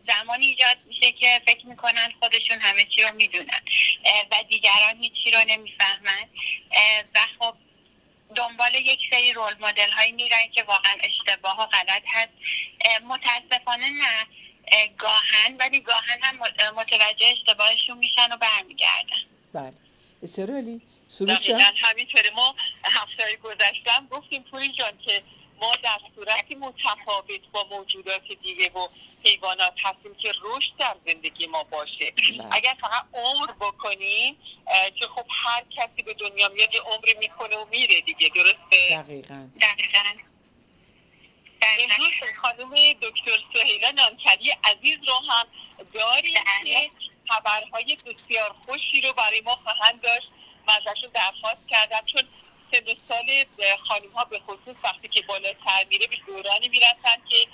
Speaker 1: زمانی ایجاد میشه که فکر می‌کنن خودشون همه چی رو می‌دونن و دیگران هیچی رو نمی‌فهمن و خب دنبال یک سری رول مدل هایی میرن که واقعا اشتباه و غلط هست. متاسفانه نه. گاهن ولی گاهن هم متوجه اشتباهشون میشن و برمیگردن.
Speaker 3: بله. بسیار علی
Speaker 4: همینطوره ما هفته گذشتم گفتیم پوری جان که ما در صورتی متفاوت با موجودات دیگه و حیوانات هستیم که رشد در زندگی ما باشه. بله. اگر فقط عمر بکنیم که خب هر کسی به دنیا میاد یه عمری می‌کنه و میره دیگه درسته؟
Speaker 3: دقیقا.
Speaker 1: دقیقا.
Speaker 4: امروز خانم دکتر سهیلا نامکری عزیز رو هم داریم بله. که خبرهای بسیار خوشی رو برای ما خواهند داشت. من ازشون درخواست کردم چون سن سال خانم ها به خصوص وقتی که بالاتر میره به دورانی می‌رسن که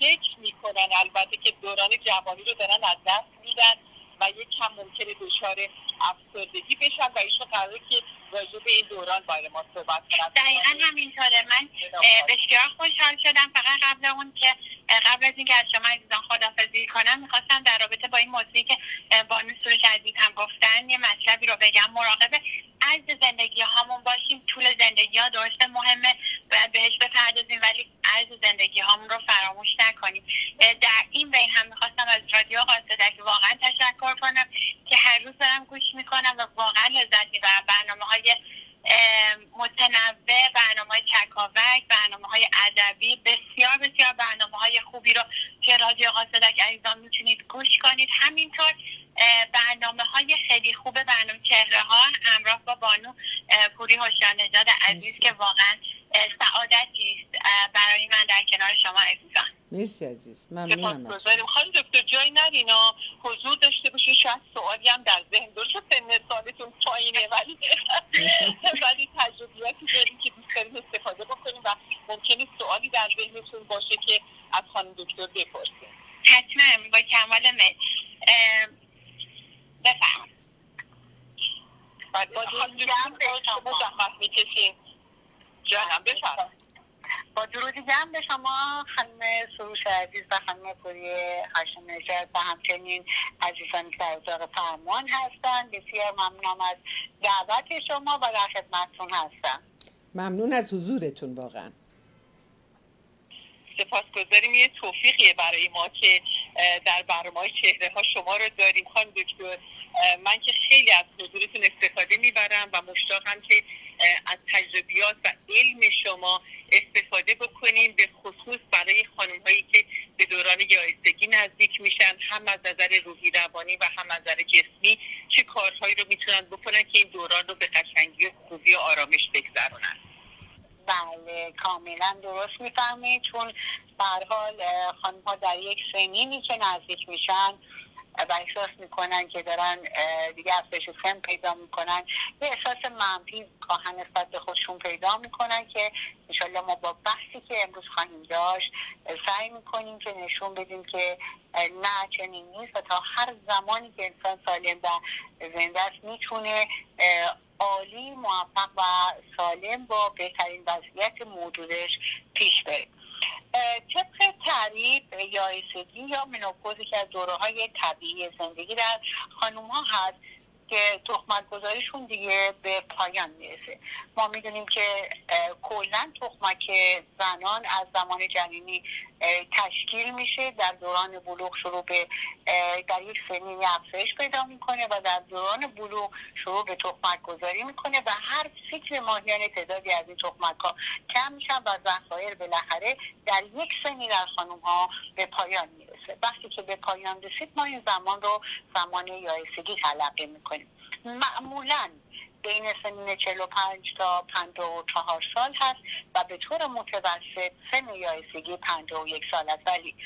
Speaker 4: فکر می‌کنن البته که دوران جوانی رو دارن از دست میدن و یک کم ممکنه دچار افسردگی بشن و ایشون قراره که راجع به این دوران برای ما صحبت کنن.
Speaker 1: دقیقا همینطوره. من بسیار خوشحال شدم. فقط قبل اون که قبل از اینکه از شما عزیزان خدافزی کنم می‌خواستم در رابطه با این موضوعی که بانو سروش عزیز هم گفتن یه مطلبی رو بگم. مراقب عرض زندگی هامون باشیم طول زندگی ها درسته مهمه باید بهش بپردازیم ولی عرض زندگی هامون رو فراموش نکنیم. در این بین هم می‌خواستم از رادیو قاصدک واقعا تشکر کنم که هر روز دارم گوش می‌کنم و واقعا لذت می‌برم. برنامه های متنوع برنامه های چکاوک برنامه های ادبی بسیار بسیار برنامه های خوبی رو که رادیو قاصدک عزیزان می‌تونید گوش کنید. همینطور برنامه های خیلی خوب برنامه چهره ها همراه با بانو پوری هوشیار نژاد عزیز که واقعا سعادتی است برای من در کنار شما عزیزان.
Speaker 3: مرسی عزیز ممنونم
Speaker 4: خانم دکتر جای ندینا حضور داشته باشید شاید سوالی هم در ذهن درست سن سالتون پایینه ولی ولی تجربیاتی داریم که در ذهنتون باشه که از خانم دکتر بپرسیم.
Speaker 5: حتما با کمال میل بفرمایید.
Speaker 4: با به شما زحمت می‌کشیم. جانم بفرمایید.
Speaker 5: با درودی گرم به شما خانم سروش عزیز و خانم پوری هاشم نژاد و همچنین عزیزانی که در اتاق فرمان هستند بسیار ممنونم از دعوت شما و در خدمتتون هستم.
Speaker 3: ممنون از حضورتون واقعا.
Speaker 4: سپاسگزاریم. یه توفیقیه برای ما که در برنامه چهره ها شما رو داریم. خانم دکتر من که خیلی از حضورتون استفاده می‌برم و مشتاقم که از تجربیات و علم شما استفاده بکنیم به خصوص برای خانم هایی که به دوران یائسگی نزدیک میشن هم از نظر روحی روانی و هم از نظر جسمی چه کارهایی رو می‌تونن بکنن که این دوران رو به قشنگی و خوبی و آرامش بگذرونن.
Speaker 5: بله کاملا درست می‌فهمید. چون حال خانم ها در یک سنینی که نزدیک میشن و احساس می‌کنن که دارن دیگه افزایش سن پیدا می‌کنن. یه احساس منفی کاهن نسبت به خودشون پیدا می‌کنن که انشالله ما با بحثی که امروز خواهیم داشت سعی می‌کنیم که نشون بدیم که نه چنین نیست و تا هر زمانی که انسان سالم و زنده است می‌تونه عالی موفق و سالم با بهترین وضعیت موجودش پیش بره. طبق تعریف یا ایسگی یا منوپوزی که از دوره های طبیعی زندگی در خانوم ها هست. که تخمک گذاریشون دیگه به پایان می‌رسه. ما می‌دونیم که کلا تخمک زنان از زمان جنینی تشکیل میشه در دوران بلوغ شروع به در یک سنینی افزایش پیدا می‌کنه و در دوران بلوغ شروع به تخمک گذاری می‌کنه و هر سیکل ماهیانه تعدادی از این تخمک ها کم میشن و ذخایر بالاخره در یک سنی در خانوم ها به پایان وقتی که به پایان رسید ما این زمان رو زمان یایسگی تلقی می‌کنیم. معمولا بین سنین 45 تا 54 سال هست و به طور متوسط سن یایسگی 51 سال است. ولی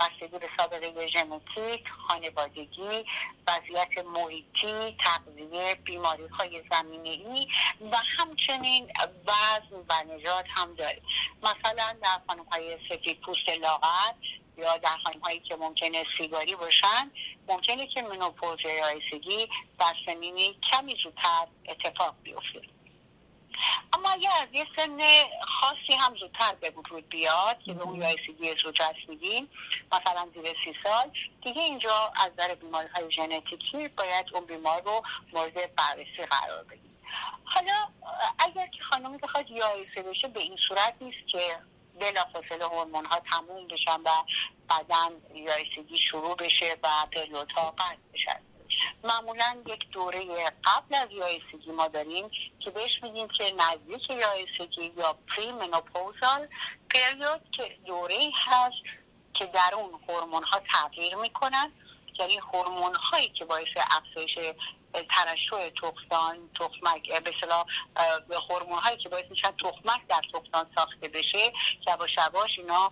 Speaker 5: بستگی به سابقه ژنتیک خانوادگی وضعیت محیطی تغذیه بیماری های زمینه ای و همچنین وزن و نژاد هم داره مثلا در خانم های سفید پوست لاغر یا در خانم هایی که ممکنه سیگاری باشن ممکنه که منوپوز یا ایسگی در سنینی کمی زودتر اتفاق بیفته. اما اگر از یه سن خاصی هم زودتر به وجود بیاد که به اون یایسگی زودرس میگیم مثلا زیر سی سال دیگه اینجا از در بیماری های ژنتیکی باید اون بیمار رو مورد بررسی قرار بدیم. حالا اگر که خانمی بخواد یایسه بشه به این صورت نیست که بلافاصله هورمون ها تموم بشن و بعدا یایسگی شروع بشه و پریود ها قطع بشن. معمولا یک دوره قبل از یایسگی ما داریم که بهش میگیم که نزدیک یایسگی یا پری منوپوزال پریود که دوره هست که در اون هورمون ها تغییر می‌کنن. یعنی هورمون هایی که باعث افزایش ترشح تخمدان تخمک به اصطلاح هورمون هایی که باعث میشن تخمک در تخمدان ساخته بشه. یواش یواش اینا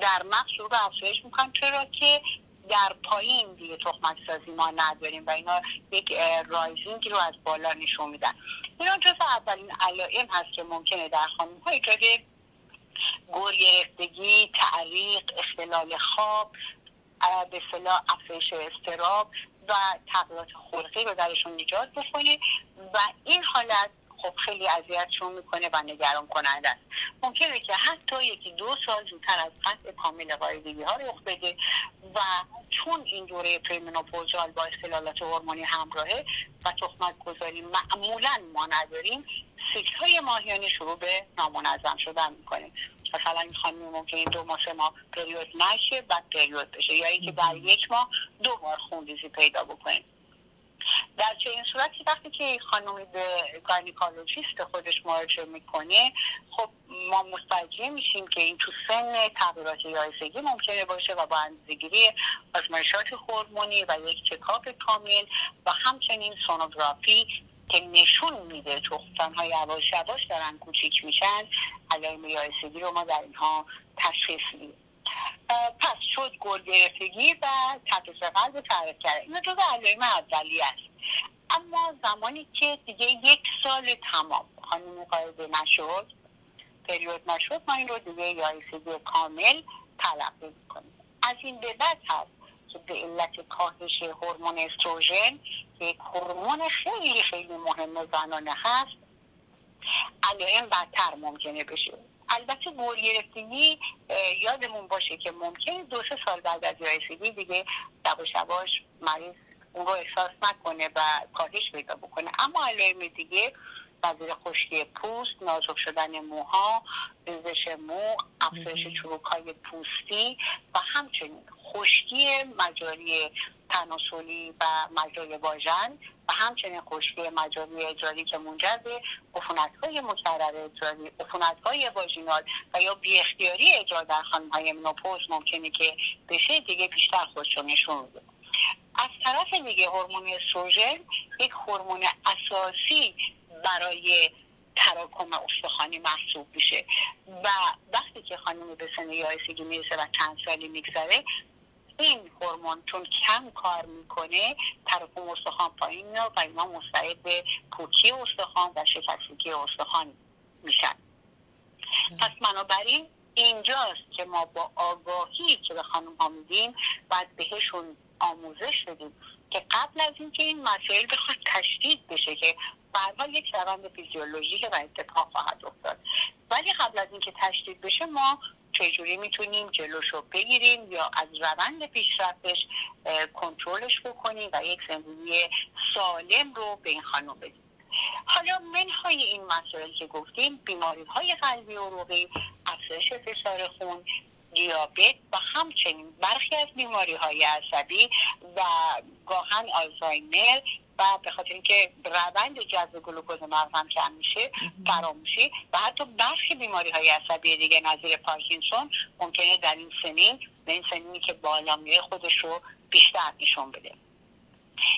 Speaker 5: در مغز شروع به افزایش می‌کنن چرا که در پایین دیگه تخمک سازی ما نداریم و اینا یک رایزینگ رو از بالا نشون میدن. اینا جز اولین علائم هست که ممکنه در خانم ها ایجاد گور گرفتگی تعریق اختلال خواب به صلاح افزایش استراب و تغییرات خلقی رو درشون نجات بکنه و این حالت خب خیلی اذیتشون می‌کنه و نگران کننده است. ممکنه که حتی یکی دو سال زودتر از قطع کامل قاعدگی ها رخ بده و چون این دوره پریمنوپوزال با اختلالات هورمونی همراهه و تخمک گذاری معمولا ما نداریم سیکل های ماهیانه شروع به نامنظم شدن می‌کنه مثلا این خانمی ممکنه دو ماه سه ماه پریود نشه بعد پریود بشه. یا اینکه در یک ماه دو بار خونریزی پیدا بکنیم. در چنین صورتی وقتی که خانمی به gynecologist خودش مراجعه می‌کنه خب ما متوجه میشیم که این تو سن تغییرات یائسگی ممکنه باشه و با اندازه‌گیری آزمایشات هورمونی و یک چکاپ کامل و همچنین سونوگرافی که نشون میده تخمدان های یواش یواش دارن کوچیک میشن. علائم یائسگی رو ما در اینها تشخیص میدیم. پس شد گل گرفتگی و تپش قلب تعریف کرده اینا جز علائم اولیه است. اما زمانی که دیگه یک سال تمام خانم قاعده نشد پریود نشد ما این رو دیگه یا کامل تلقی کنیم از این به بعد هست به علت کاهش هورمون استروژن یک هورمون خیلی خیلی مهم زنانه هست. علائم بدتر ممکنه بشه. البته گل گرفتگی یادمون باشه که ممکنه دو سه سال بعد از رسیدگی دیگه یواش یواش مریض اون رو احساس نکنه و کاهش پیدا بکنه. اما علائم دیگه نظیر خشکی پوست نازک شدن موها ریزش مو افزایش چروک های پوستی و همچنین خشکی مجاری تناسلی و مجاری واژن و همچنین خشکی مجاری اجاری که منجر به عفونت های مکرر اجاری عفونت های واژینال و یا بی اختیاری اجار در خانم های منوپوز ممکنه که بشه دیگه بیشتر خودشو نشون میده از طرف دیگه هورمون استروژن یک هورمون اساسی برای تراکم استخوانی محسوب میشه. و وقتی که خانم به سن یائسگی می‌رسه و چند سالی میگذره این هورمون چون کم کار می‌کنه تراکم استخوان پایین میاد و اینا مستعد به پوکی استخوان و شکستگی استخوان میشن. پس بنابراین اینجاست که ما با آگاهی که به خانم ها میدیم باید بهشون آموزش بدیم که قبل از اینکه این مسائل بخواد تشدید بشه که برها یک روند فیزیولوژیک و اتفاق خواهد افتاد. ولی قبل از اینکه تشدید بشه ما چجوری می‌تونیم جلوش رو بگیریم یا از روند پیشرفتش کنترلش بکنیم و یک زندگی سالم رو به این خانم بدیم. حالا منهای این مسائل که گفتیم بیماری های قلبی عروقی افزایش فشار خون دیابت و همچنین برخی از بیماری های عصبی و گاهن آلزایمر و به خاطر اینکه روند جذب گلوکوز مغز هم کم میشه فراموشی و حتی برخی بیماری های عصبی دیگه نظیر پارکینسون ممکنه در این سنین به این سنینی که بالا میره خودش رو بیشتر نشون بده.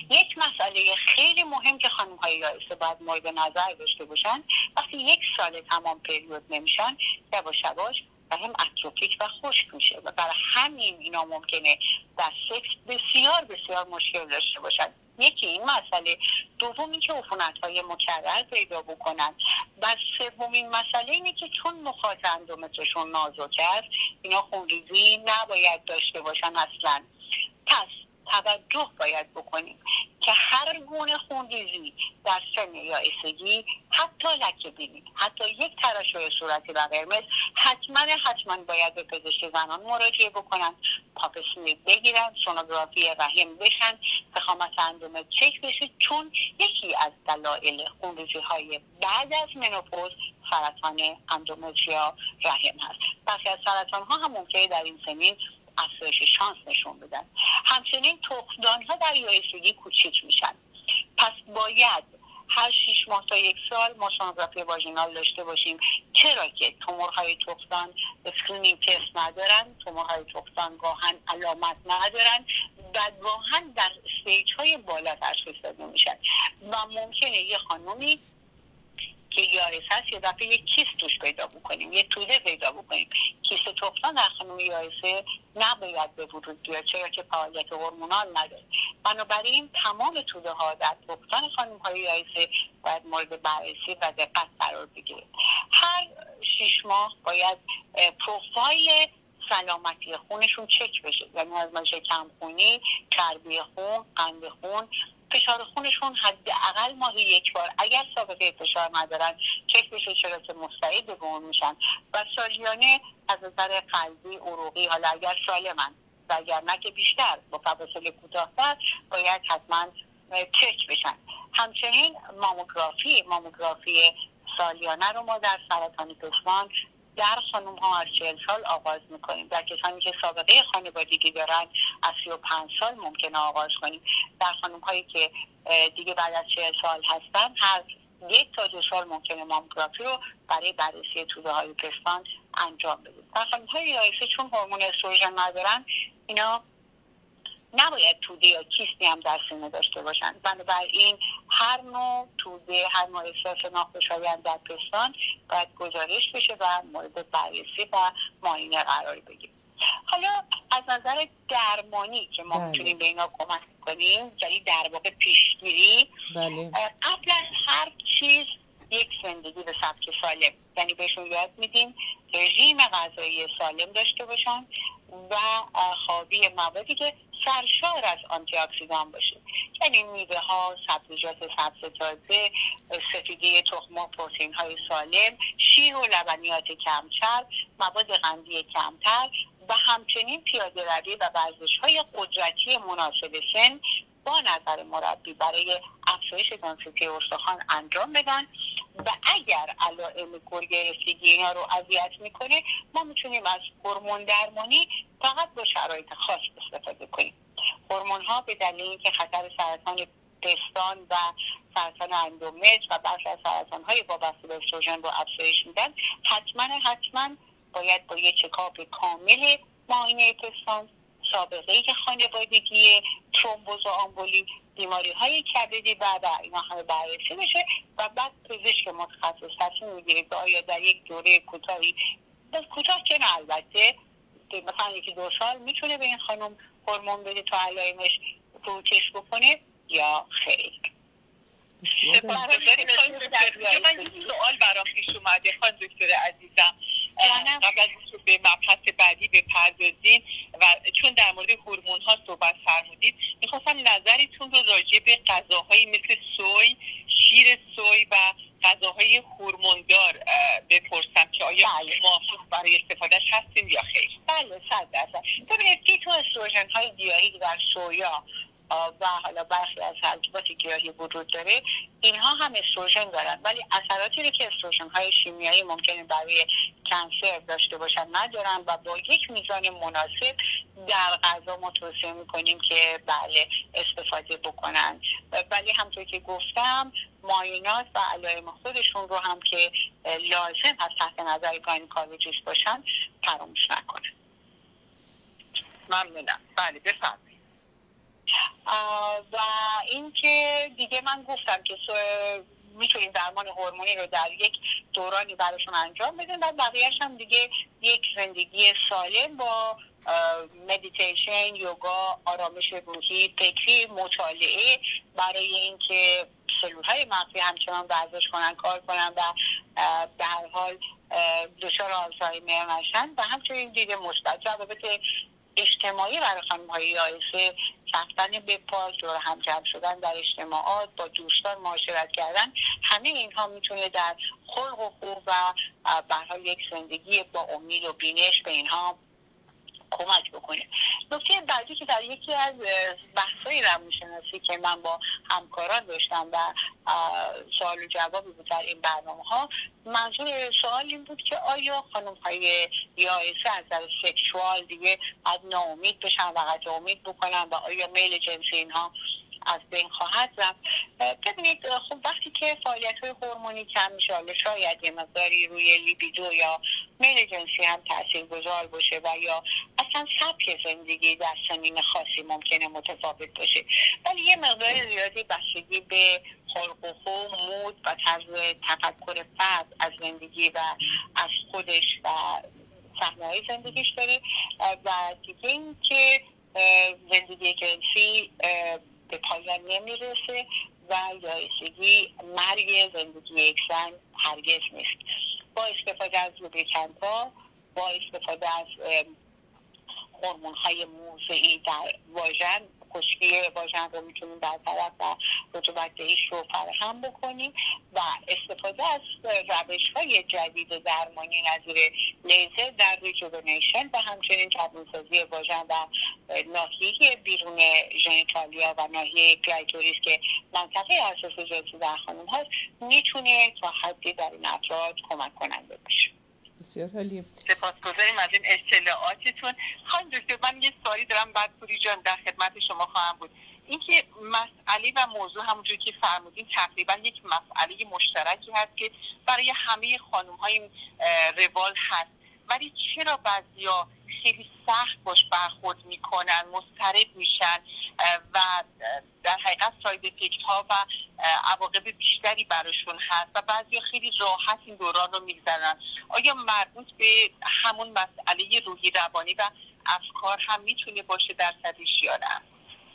Speaker 5: یک مسئله خیلی مهم که خانم های یائسه باید مورد نظر داشته باشن وقتی یک سال تمام پریود نمیشن یواش یواش و هم اتروپیک و خشک میشه و برای همین اینا ممکنه در سکس بسیار بسیار مشکل داشته باشن. یکی این مسئله. دوم اینکه عفونت های مکرر پیدا بکنن. و سومین مسئله اینه که چون نخاط اندومترشون نازک است اینا خونریزی نباید داشته باشن اصلا. پس توجه باید بکنیم که هر گونه خونریزی در سن یا اسگی حتی لکه بینی حتی یک تراشح صورتی و قرمز حتما حتما باید به پزشک زنان مراجعه بکنن پاپسمی بگیرن سونوگرافی رحم بشن فخامت اندومه چک بشه چون یکی از دلایل خونریزی های بعد از منوپوز سرطان اندومتریا رحم هست. برخی از سرطان ها هم ممکنه در این سنین افزایش شانس نشون بدن. همچنین تخمدان ها در یایسگی کوچیک میشن. پس باید هر شیش ماه تا یک سال ما سونوگرافی واژینال داشته باشیم. چرا که تومورهای تخمدان screening test ندارن تومورهای تخمدان گاهاً علامت ندارن و گاهاً در stage های بالا تشخیص داده میشن. و ممکنه یه خانومی که یائسه هست یه دفعه یک کیست توش پیدا بکنیم یه توده پیدا بکنیم. کیست تخمدان در خانم یائسه نباید به وجود بیاد چرا که فعالیت hormonal نداره. بنابراین تمام توده ها در تخمدان خانم های یائسه باید مورد بررسی و دقت قرار بگیره. هر شیش ماه باید پروفایل سلامتی خونشون چک بشه. یعنی از کم خونی چربی خون قند خون فشار خونشون حداقل ماهی یک بار. اگر سابقه فشار ندارن چک بشه چرا که مستعد به میشن؟ و سالیانه از نظر قلبی عروقی حالا اگر سالمن و اگر نه که بیشتر با فواصل کوتاهتر باید حتما چک بشن. همچنین ماموگرافی ماموگرافی سالیانه رو ما در سرطان پشمان در خانم ها از چهل سال آغاز می‌کنیم. در کسانی که سابقه خانوادگی دارن از سی و پنج سال ممکنه آغاز کنیم. در خانم هایی که دیگه بعد از چهل سال هستن هر یک تا دو سال ممکنه ماموگرافی رو برای بررسی توده های پستان انجام بدیم. در خانم های چون هورمون استروژن ندارن اینا نباید توده یا کیستی هم در سینه داشته باشن بنابراین هر نوع توده هر نوع احساس ناخوشایند در پستان باید گزارش بشه و مورد بررسی و معاینه قرار بگیره حالا از نظر درمانی که ما بله. می‌تونیم به اینا کمک کنیم یعنی در واقع پیشگیری بله. قبل از هر چیز یک زندگی به سبک سالم. یعنی بهشون یاد میدیم رژیم غذایی سالم داشته باشن و خوابی موادی که سرشار از آنتی اکسیدان باشه. یعنی میوه ها سبزیجات سبز تازه سفیدی تخم و پروتئین های سالم شیر و لبنیات کمتر مواد قندی کمتر و همچنین پیاده روی و ورزش های قدرتی مناسب سن با نظر مربی برای افزایش دانسیتی استخوان انجام بدن و اگر علائم گرگرفتگی اینا رو اذیت می‌کنه ما می‌تونیم از هورمون درمانی فقط با شرایط خاص استفاده کنیم. هورمون ها به دلیل اینکه خطر سرطان پستان و سرطان اندومتر و برخی از سرطان های وابسته به استروژن رو افزایش میدن حتما حتما باید با یه چکاپ کامل معاینه پستان سابقه ای که خانوادگی ترومبوز و آمبولی بیماری های کبدی و اینا همه بررسی بشه و بعد پزشک متخصص تصمیم می‌گیره که آیا در یک دوره کوتاهی کوتاه که نه؟ البته مثلا یکی دو سال می‌تونه به این خانم هورمون بده تا علائمش فروکش بکنه یا خیر.
Speaker 4: سوال برام پیش اومده خان دکتر عزیزم. قبل از به مبحث بعدی بپردازیم و چون در مورد هورمون ها صحبت فرمودید می‌خواستم نظرتون رو راجع به غذاهایی مثل سوی شیر سوی و غذاهای هورموندار بپرسم که آیا بله. موافق برای استفادهش هستیم یا خیر
Speaker 5: بله صد درصد ببینید فیتو استروژن های گیاهی در سویا و حالا برخی از حلجبات گیاهی وجود داره اینها هم استروژن دارن. ولی اثراتی رو که استروژن های شیمیایی ممکنه برای کنسر داشته باشن ندارن و با یک میزان مناسب در غذا ما توصیه می‌کنیم که بله استفاده بکنن. ولی همطور که گفتم ماینات و علائم خودشون رو هم که لازم از تحت نظر گاینکالوجیست باشن فراموش نکنن.
Speaker 4: ممنونم. بله بفرمایید.
Speaker 5: و اینکه دیگه من گفتم که می‌تونیم درمان هورمونی رو در یک دورانی براشون انجام بدیم و بقیهش هم دیگه یک زندگی سالم با مدیتیشن یوگا آرامش روحی فکری مطالعه برای اینکه سلول های مغزی همچنان ورزش کنن کار کنن و هر حال دچار آلزایمر نشن و همچنین دیده مثبت روابط اجتماعی برای خانم های یائسه رفتن به پاس دور هم جمع شدن در اجتماعات با دوستان معاشرت کردن همه اینها می‌تونه در خلق و خوب و برای یک زندگی با امید و بینش به اینها کمک بکنه نکته بعدی که در یکی از بحثای روانشناسی که من با همکاران داشتم و سوال و جوابی بود در این برنامه ها منظور سوال این بود که آیا خانم های یائسه از در سکشوال دیگه از ناامید بشن و امید بکنن و آیا میل جنسی اینها از بین خواهد رفت؟ ببینید خب وقتی که فعالیت های هورمونی کم میشه حالا شاید یه مقداری روی لیبیدو یا میل جنسی هم تاثیر گذار باشه و یا اصلا سبک زندگی در سنین خاصی ممکنه متفاوت باشه. ولی یه مقدار زیادی بستگی به خلق و خو مود و طرز تفکر فرد از زندگی و از خودش و صحنه زندگیش داره. و دیگه این که زندگی جنسی به پایان نمی‌رسه و یایسگی مرگ زندگی یک زن هرگز نیست. با استفاده از لوبریکنت با استفاده از هورمون های موضعی در واژن خشکی واژن رو می‌تونیم برطرف و رطوبت رو فراهم بکنیم و استفاده از روش های جدید درمانی نظیر لیزر در rejuvenation و همچنین جوانسازی واژن و ناحیه بیرون genitalia و ناحیه clitoris که منطقه حساس جنسی در خانم هست می‌تونه تا حدی در این افراد کمک کننده باشه.
Speaker 3: بسیار عالی
Speaker 4: سپاسگزاریم از این اطلاعاتتون. خانم دکتر من یه سوالی دارم بعد پوری جان در خدمت شما خواهم بود. اینکه مسئله و موضوع همونجور که فرمودین تقریبا یک مسئله مشترکی هست که برای همه خانم های روال هست. ولی چرا بعضیا خیلی سخت باش برخورد می‌کنن مضطرب میشن و در حقیقت ساید افکت ها و عواقب بیشتری براشون هست و بعضی خیلی راحت این دوران رو میگذرن. آیا مربوط به همون مسئله روحی روانی و افکار هم می‌تونه باشه در یا نه؟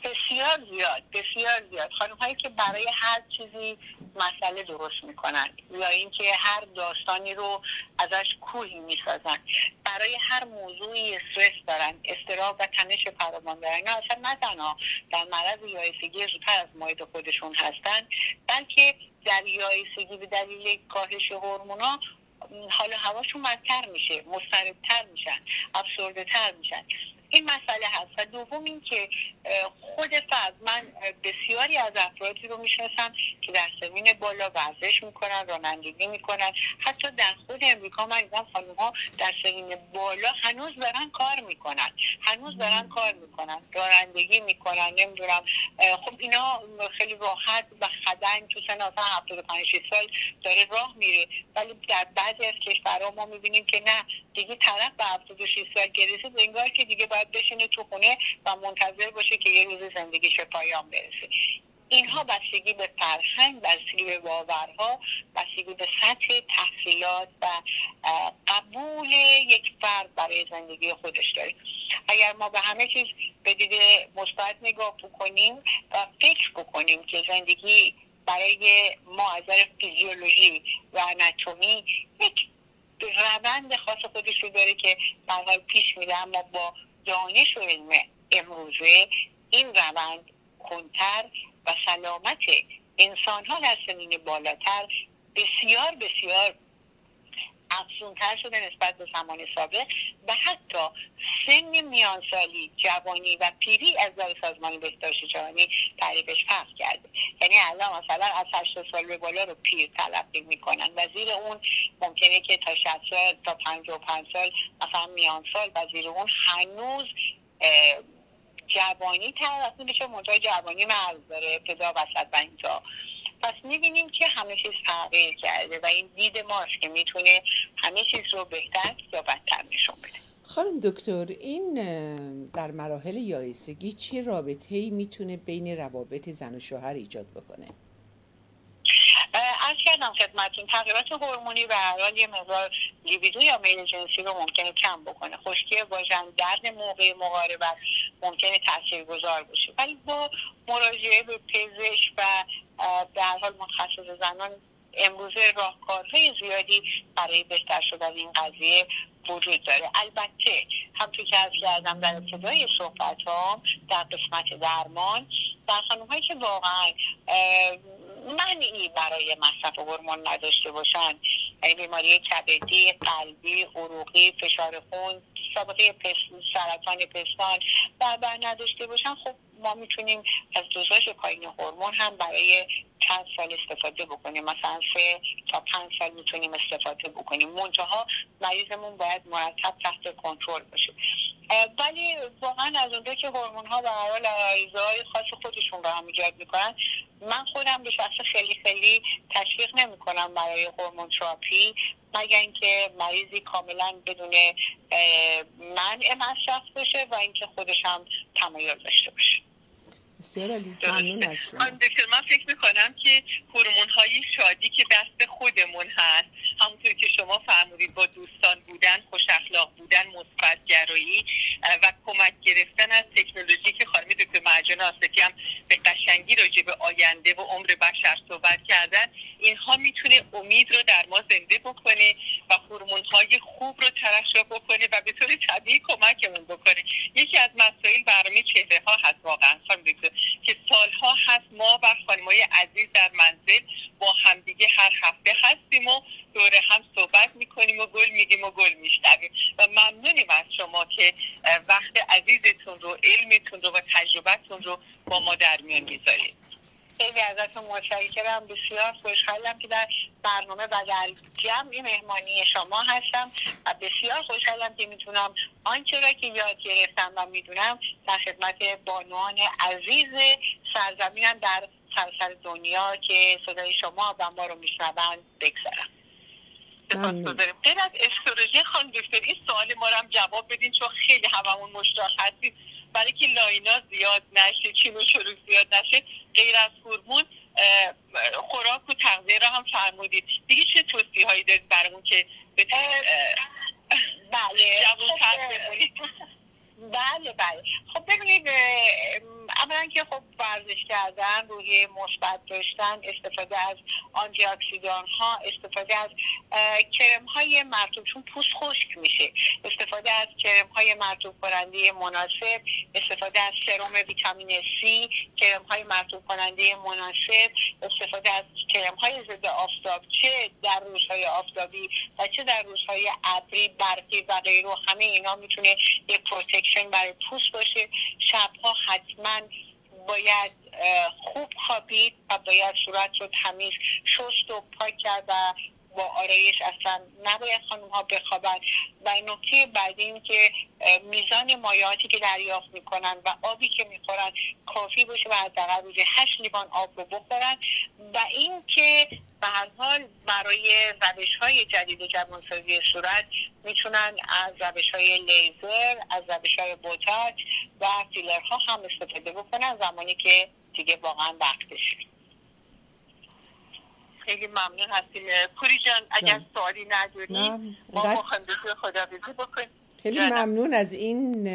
Speaker 5: بسیار زیاد بسیار زیاد. خانم هایی که برای هر چیزی مسئله درست می‌کنن یا اینکه هر داستانی رو ازش کوهی می‌سازن. برای هر موضوعی استرس دارن استراب و تنش فراوان دارن. نه اصلا نه تنها در معرض یایسگی زودتر از ماید خودشون هستن بلکه در یایسگی به دلیل کاهش هورمونا حالا هواشون بدتر میشه مضطربتر میشن افسرده تر میشن. این مسئله هست. و دوم این که خود فرد من بسیاری از افرادی رو می‌شناسم که در سمین بالا ورزش می‌کنن رانندگی می‌کنن. حتی در خود امریکا من دیدم خانم ها در سمین بالا هنوز دارن کار می‌کنن. هنوز دارن کار می‌کنن. رانندگی می‌کنن نمی‌دونم. خب اینا خیلی راحت و خدنگ تو سن اصلا 75 سال داره راه میره. ولی در بعضی از کشورها ما می‌بینیم که نه. دیگه طرف به 76 سال گرسید انگار که دیگه باید بشینه تو خونه و منتظر باشه که یه روز زندگیش پایان برسه اینها بستگی به فرهنگ بستگی به باورها بستگی به سطح تحصیلات و قبول یک فرد برای زندگی خودش داره اگر ما به همه چیز به دید مثبت نگاه بکنیم و فکر بکنیم که زندگی برای ما از فیزیولوژی و اناتومی یک روند خاص خودش رو داره که حال پیش میره اما با دانش و علم امروزه این روند کنتر و سلامت انسان ها در سنین بالاتر بسیار بسیار افزونتر شده نسبت به زمان سابق و حتی سن میانسالی جوانی و پیری از نظر سازمان بهداشت جهانی تعریفش فرق کرده. یعنی الان مثلا از 80 سال به بالا رو پیر تلقی می‌کنن و زیر اون ممکنه که تا 60 سال تا 55 سال مثلا میانسال و زیر اون هنوز جوانی تلقی میشه منتها جوانی مرز داره ابتدا وسط و اینجا. پس می‌بینیم که همه چیز تغییر کرده و این دید ماست که می‌تونه همه چیز رو بهتر یا بدتر نشون بده.
Speaker 3: خانم دکتر این در مراحل یایسگی چه رابطه ای می‌تونه بین روابط زن و شوهر ایجاد بکنه؟
Speaker 5: از کردم خدمتون تغییرات هورمونی به هر یه مقدار لیبیدو یا میل جنسی رو ممکنه کم بکنه. خشکی واژن درد موقع مقاربت ممکنه تاثیرگذار باشه. ولی با مراجعه به پزشک و هر حال متخصص زنان امروزه راهکارهای زیادی برای بهتر شدن این قضیه وجود داره. البته همطور که از کردم در ابتدای صحبت ها در قسمت درمان در خانم هایی که واقعا منعی برای مصرف هورمون نداشته باشن یعنی بیماری کبدی قلبی عروقی فشار خون سابقه پس، سرطان پستان و بر نداشته باشن خب ما می‌تونیم از دوزاژ پایین هورمون هم برای چند سال استفاده بکنیم. مثلا سه تا پنج سال می‌تونیم استفاده بکنیم. منتها مریضمون باید مرتب تحت کنترل باشه. ولی واقعا از اونجا که هورمون ها به حال های خاص خودشون رو هم ایجاد می‌کنن من خودم به شخص خیلی خیلی تشویق نمی‌کنم برای هورمون تراپی مگر اینکه مریضی کاملا بدون منع مصرف باشه و اینکه خودش هم تمایل داشته باشه.
Speaker 3: بسیار علی ممنون از شما.
Speaker 4: من فکر می‌کنم که هورمون های شادی که دست خودمون هست همونطور که شما فرمودید با دوستان بودن خوش اخلاق بودن مثبت گرایی و کمک گرفتن از تکنولوژی که خانم دکتر مرجان آسفی هم به قشنگی راجع به آینده و عمر بشر صحبت کردن اینها می‌تونه امید رو در ما زنده بکنه و هورمون های خوب رو ترشح بکنه و به طور طبیعی کمکمون بکنه. یکی از مسائل برنامه چهره ها هست واقعا خانم که سالها هست ما و خانمای عزیز در منزل با همدیگه هر هفته هستیم و دوره هم صحبت می‌کنیم و گل میگیم و گل میشنویم. و ممنونیم از شما که وقت عزیزتون رو علمتون رو و تجربتون رو با ما در میان می‌ذارید.
Speaker 5: خیلی ازتون متشکرم. بسیار خوشحالم که در برنامه و در جمع مهمانی شما هستم و بسیار خوشحالم که می‌تونم آنچه را که یاد گرفتم و می‌دونم در خدمت بانوان عزیز سرزمینم در سراسر دنیا که صدای شما و ما رو میشنوند بگذارم. غیر از استرولوژی خانم دکتر این سوال ما رو هم جواب بدین چون خیلی هممون مشتاق هستیم. برای که لاینا زیاد نشه چین و شروع زیاد نشه غیر از هورمون خوراک و تغذیه را هم فرمودید. دیگه چه توصیه هایی دارید برامون که بله. خب، بله بله. خب ببینید
Speaker 4: اولا که خب ورزش کردن روی مثبت داشتن استفاده از آنتی اکسیدان ها استفاده از کرم های مرطوب چون پوست خشک میشه. استفاده از کرم های مرطوب کننده مناسب استفاده از سرم ویتامین C کرم های مرطوب کننده مناسب استفاده از کرم های ضد آفتاب چه در روزهای آفتابی و چه در روزهای ابری برفی و غیره همه اینا می‌تونه یک protection برای پوست باشه. شبها حتما باید خوب خوابید و باید صورت رو تمیز شست و پاک کرد و با آرایش اصلا نباید خانم ها بخوابن و نکته بعدی این که میزان مایعاتی که دریافت می‌کنن و آبی که می‌خورن کافی باشه و حداقل روزی هشت لیوان آب رو بخورن و اینکه به هر حال برای روش های جدید جوانسازی صورت می‌تونن از روش های لیزر از روش های بوتاک و فیلرها هم استفاده بکنن زمانی که دیگه واقعا وقتشه خیلی ممنون هستیم. پوری جان اگر سوالی نداریم ما خدا بکنیم.
Speaker 3: خیلی ممنون از این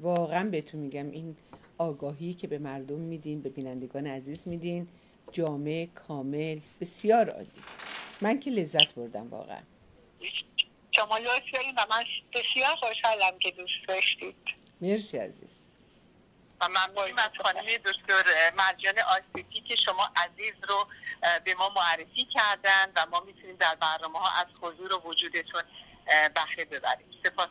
Speaker 3: واقعا بهتون میگم این آگاهی که به مردم میدین به بینندگان عزیز میدین. جامع کامل بسیار عالی. من که لذت بردم واقعا.
Speaker 4: شما لطف داریم و من بسیار خوشحالم که دوست داشتید.
Speaker 3: مرسی عزیز.
Speaker 4: و ممنونیم از خانم دکتر مرجان آسیتی که شما عزیز رو به ما معرفی کردن و ما می‌تونیم در برنامه ها از حضور و وجودتون بهره ببریم. سپاس.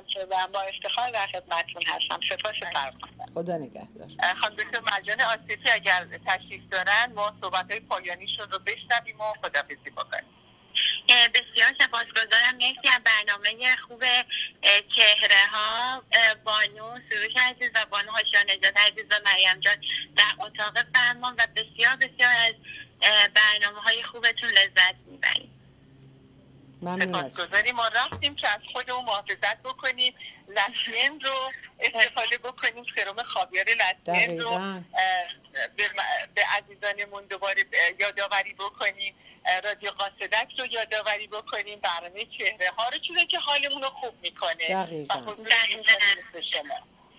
Speaker 4: خوشحال شدم با افتخار در خدمتتون هستم. سپاس فرمایید
Speaker 3: خدا نگهدار.
Speaker 4: خانم دکتر مرجان آسیتی اگر تشریف دارن ما صحبت های پایانیشون رو بشنویم و خدافزی بکنیم.
Speaker 5: بسیار سپاسگزارم. مرسی از برنامه خوب چهره ها بانو سروش عزیز و بانو هاشان نجات عزیز و مریم جان در اتاق فرمان و بسیار بسیار از برنامه های خوبتون لذت می‌بریم
Speaker 4: سپاسگزاریم. ما رفتیم که از خودمون محافظت بکنیم. لسین رو استفاده بکنیم. سرم خابیار لسین رو به عزیزانمون دوباره یادآوری بکنیم. رادیو قاصدک رو یادآوری بکنیم. برنامه چهره ها رو چیزی که حالمون رو خوب می‌کنه. و
Speaker 5: شما.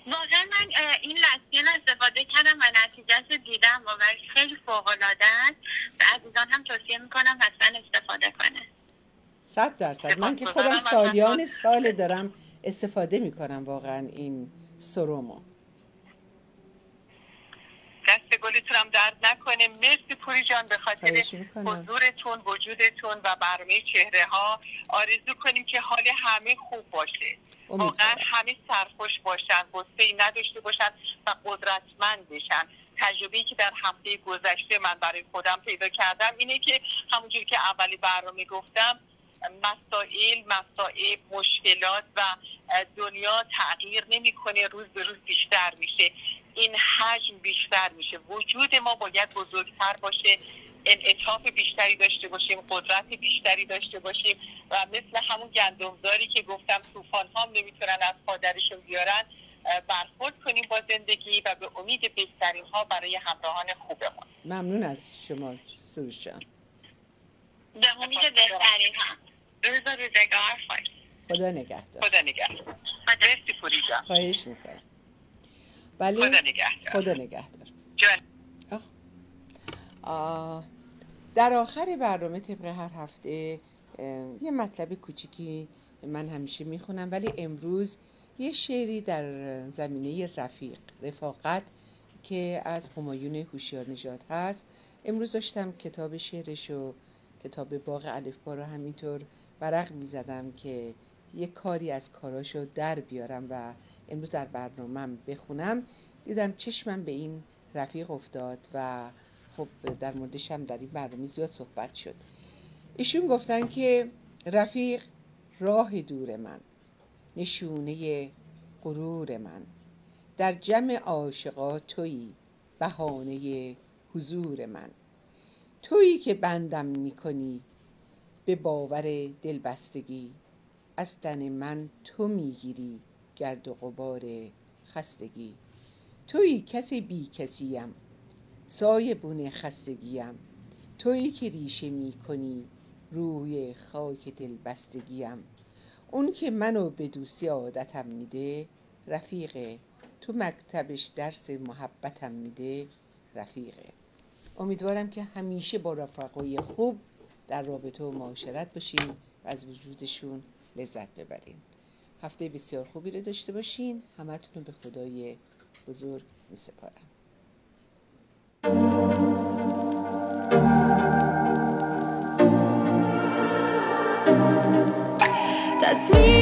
Speaker 5: واقعا من این لسین استفاده کردم و نتیجه دیدم. و خیلی فوق العاده است. و عزیزان هم توصیه می‌کنم حتما استفاده کنه.
Speaker 3: صد درصد. من که خودم سالیان سال دارم استفاده می‌کنم واقعا این سرومو.
Speaker 4: دست گلتون هم درد نکنه. مرسی پوری جان به خاطر حضورتون وجودتون و برنامه چهره ها آرزو کنیم که حال همه خوب باشه. واقعا همه سرخوش باشن ای نداشته باشن و قدرتمند بشن. تجربه که در هفته گذشته من برای خودم پیدا کردم اینه که همونجوری که اولی برنامه گفتم مسائل مسائل مشکلات و دنیا تغییر نمی‌کنه روز به روز بیشتر میشه. این حجم بیشتر میشه. وجود ما باید بزرگتر باشه انعطاف بیشتری داشته باشیم قدرت بیشتری داشته باشیم و مثل همون گندمداری که گفتم طوفان ها نمی‌تونن از پادرشون بیارن برخورد کنیم با زندگی و به امید بهترین ها برای همراهان خوبمون.
Speaker 3: ممنون از شما سروش جان.
Speaker 5: به امید بهترین ها روز روزگار
Speaker 3: خدا نگهدار.
Speaker 4: خدا نگهدار. مرسی پوری جان
Speaker 3: خواهش می‌کنم. بله
Speaker 4: خدا نگهدار.
Speaker 3: خدا نگهدار. در آخر برنامه طبق هر هفته یه مطلب کوچیکی من همیشه می‌خونم ولی امروز یه شعری در زمینه رفیق رفاقت که از همایون هوشیار نژاد هست. امروز داشتم کتاب شعرش و کتاب باغ الفبا رو همینطور ورق می‌زدم که یه کاری از کاراشو در بیارم و امروز در برنامهم بخونم. دیدم چشمم به این رفیق افتاد و خب در موردش هم در این برنامه زیاد صحبت شد. ایشون گفتن که رفیق راه دور من نشونه غرور من. در جمع عاشقا تویی بهانه حضور من. تویی که بندم می‌کنی به باور دلبستگی. از تن من تو می‌گیری گرد و غبار خستگی. تویی کس بی کسیم سایه بون خستگیم. تویی که ریشه می کنی روی خاک دلبستگیم. اون که منو به دوستی عادتم میده رفیقه
Speaker 6: تو مکتبش درس محبتم میده رفیقه امیدوارم که همیشه با رفقای خوب در رابطه و معاشرت باشین و از وجودشون لذت ببرین. هفته بسیار خوبی رو داشته باشین. همه رو به خدای بزرگ می سپارم
Speaker 7: تصمیم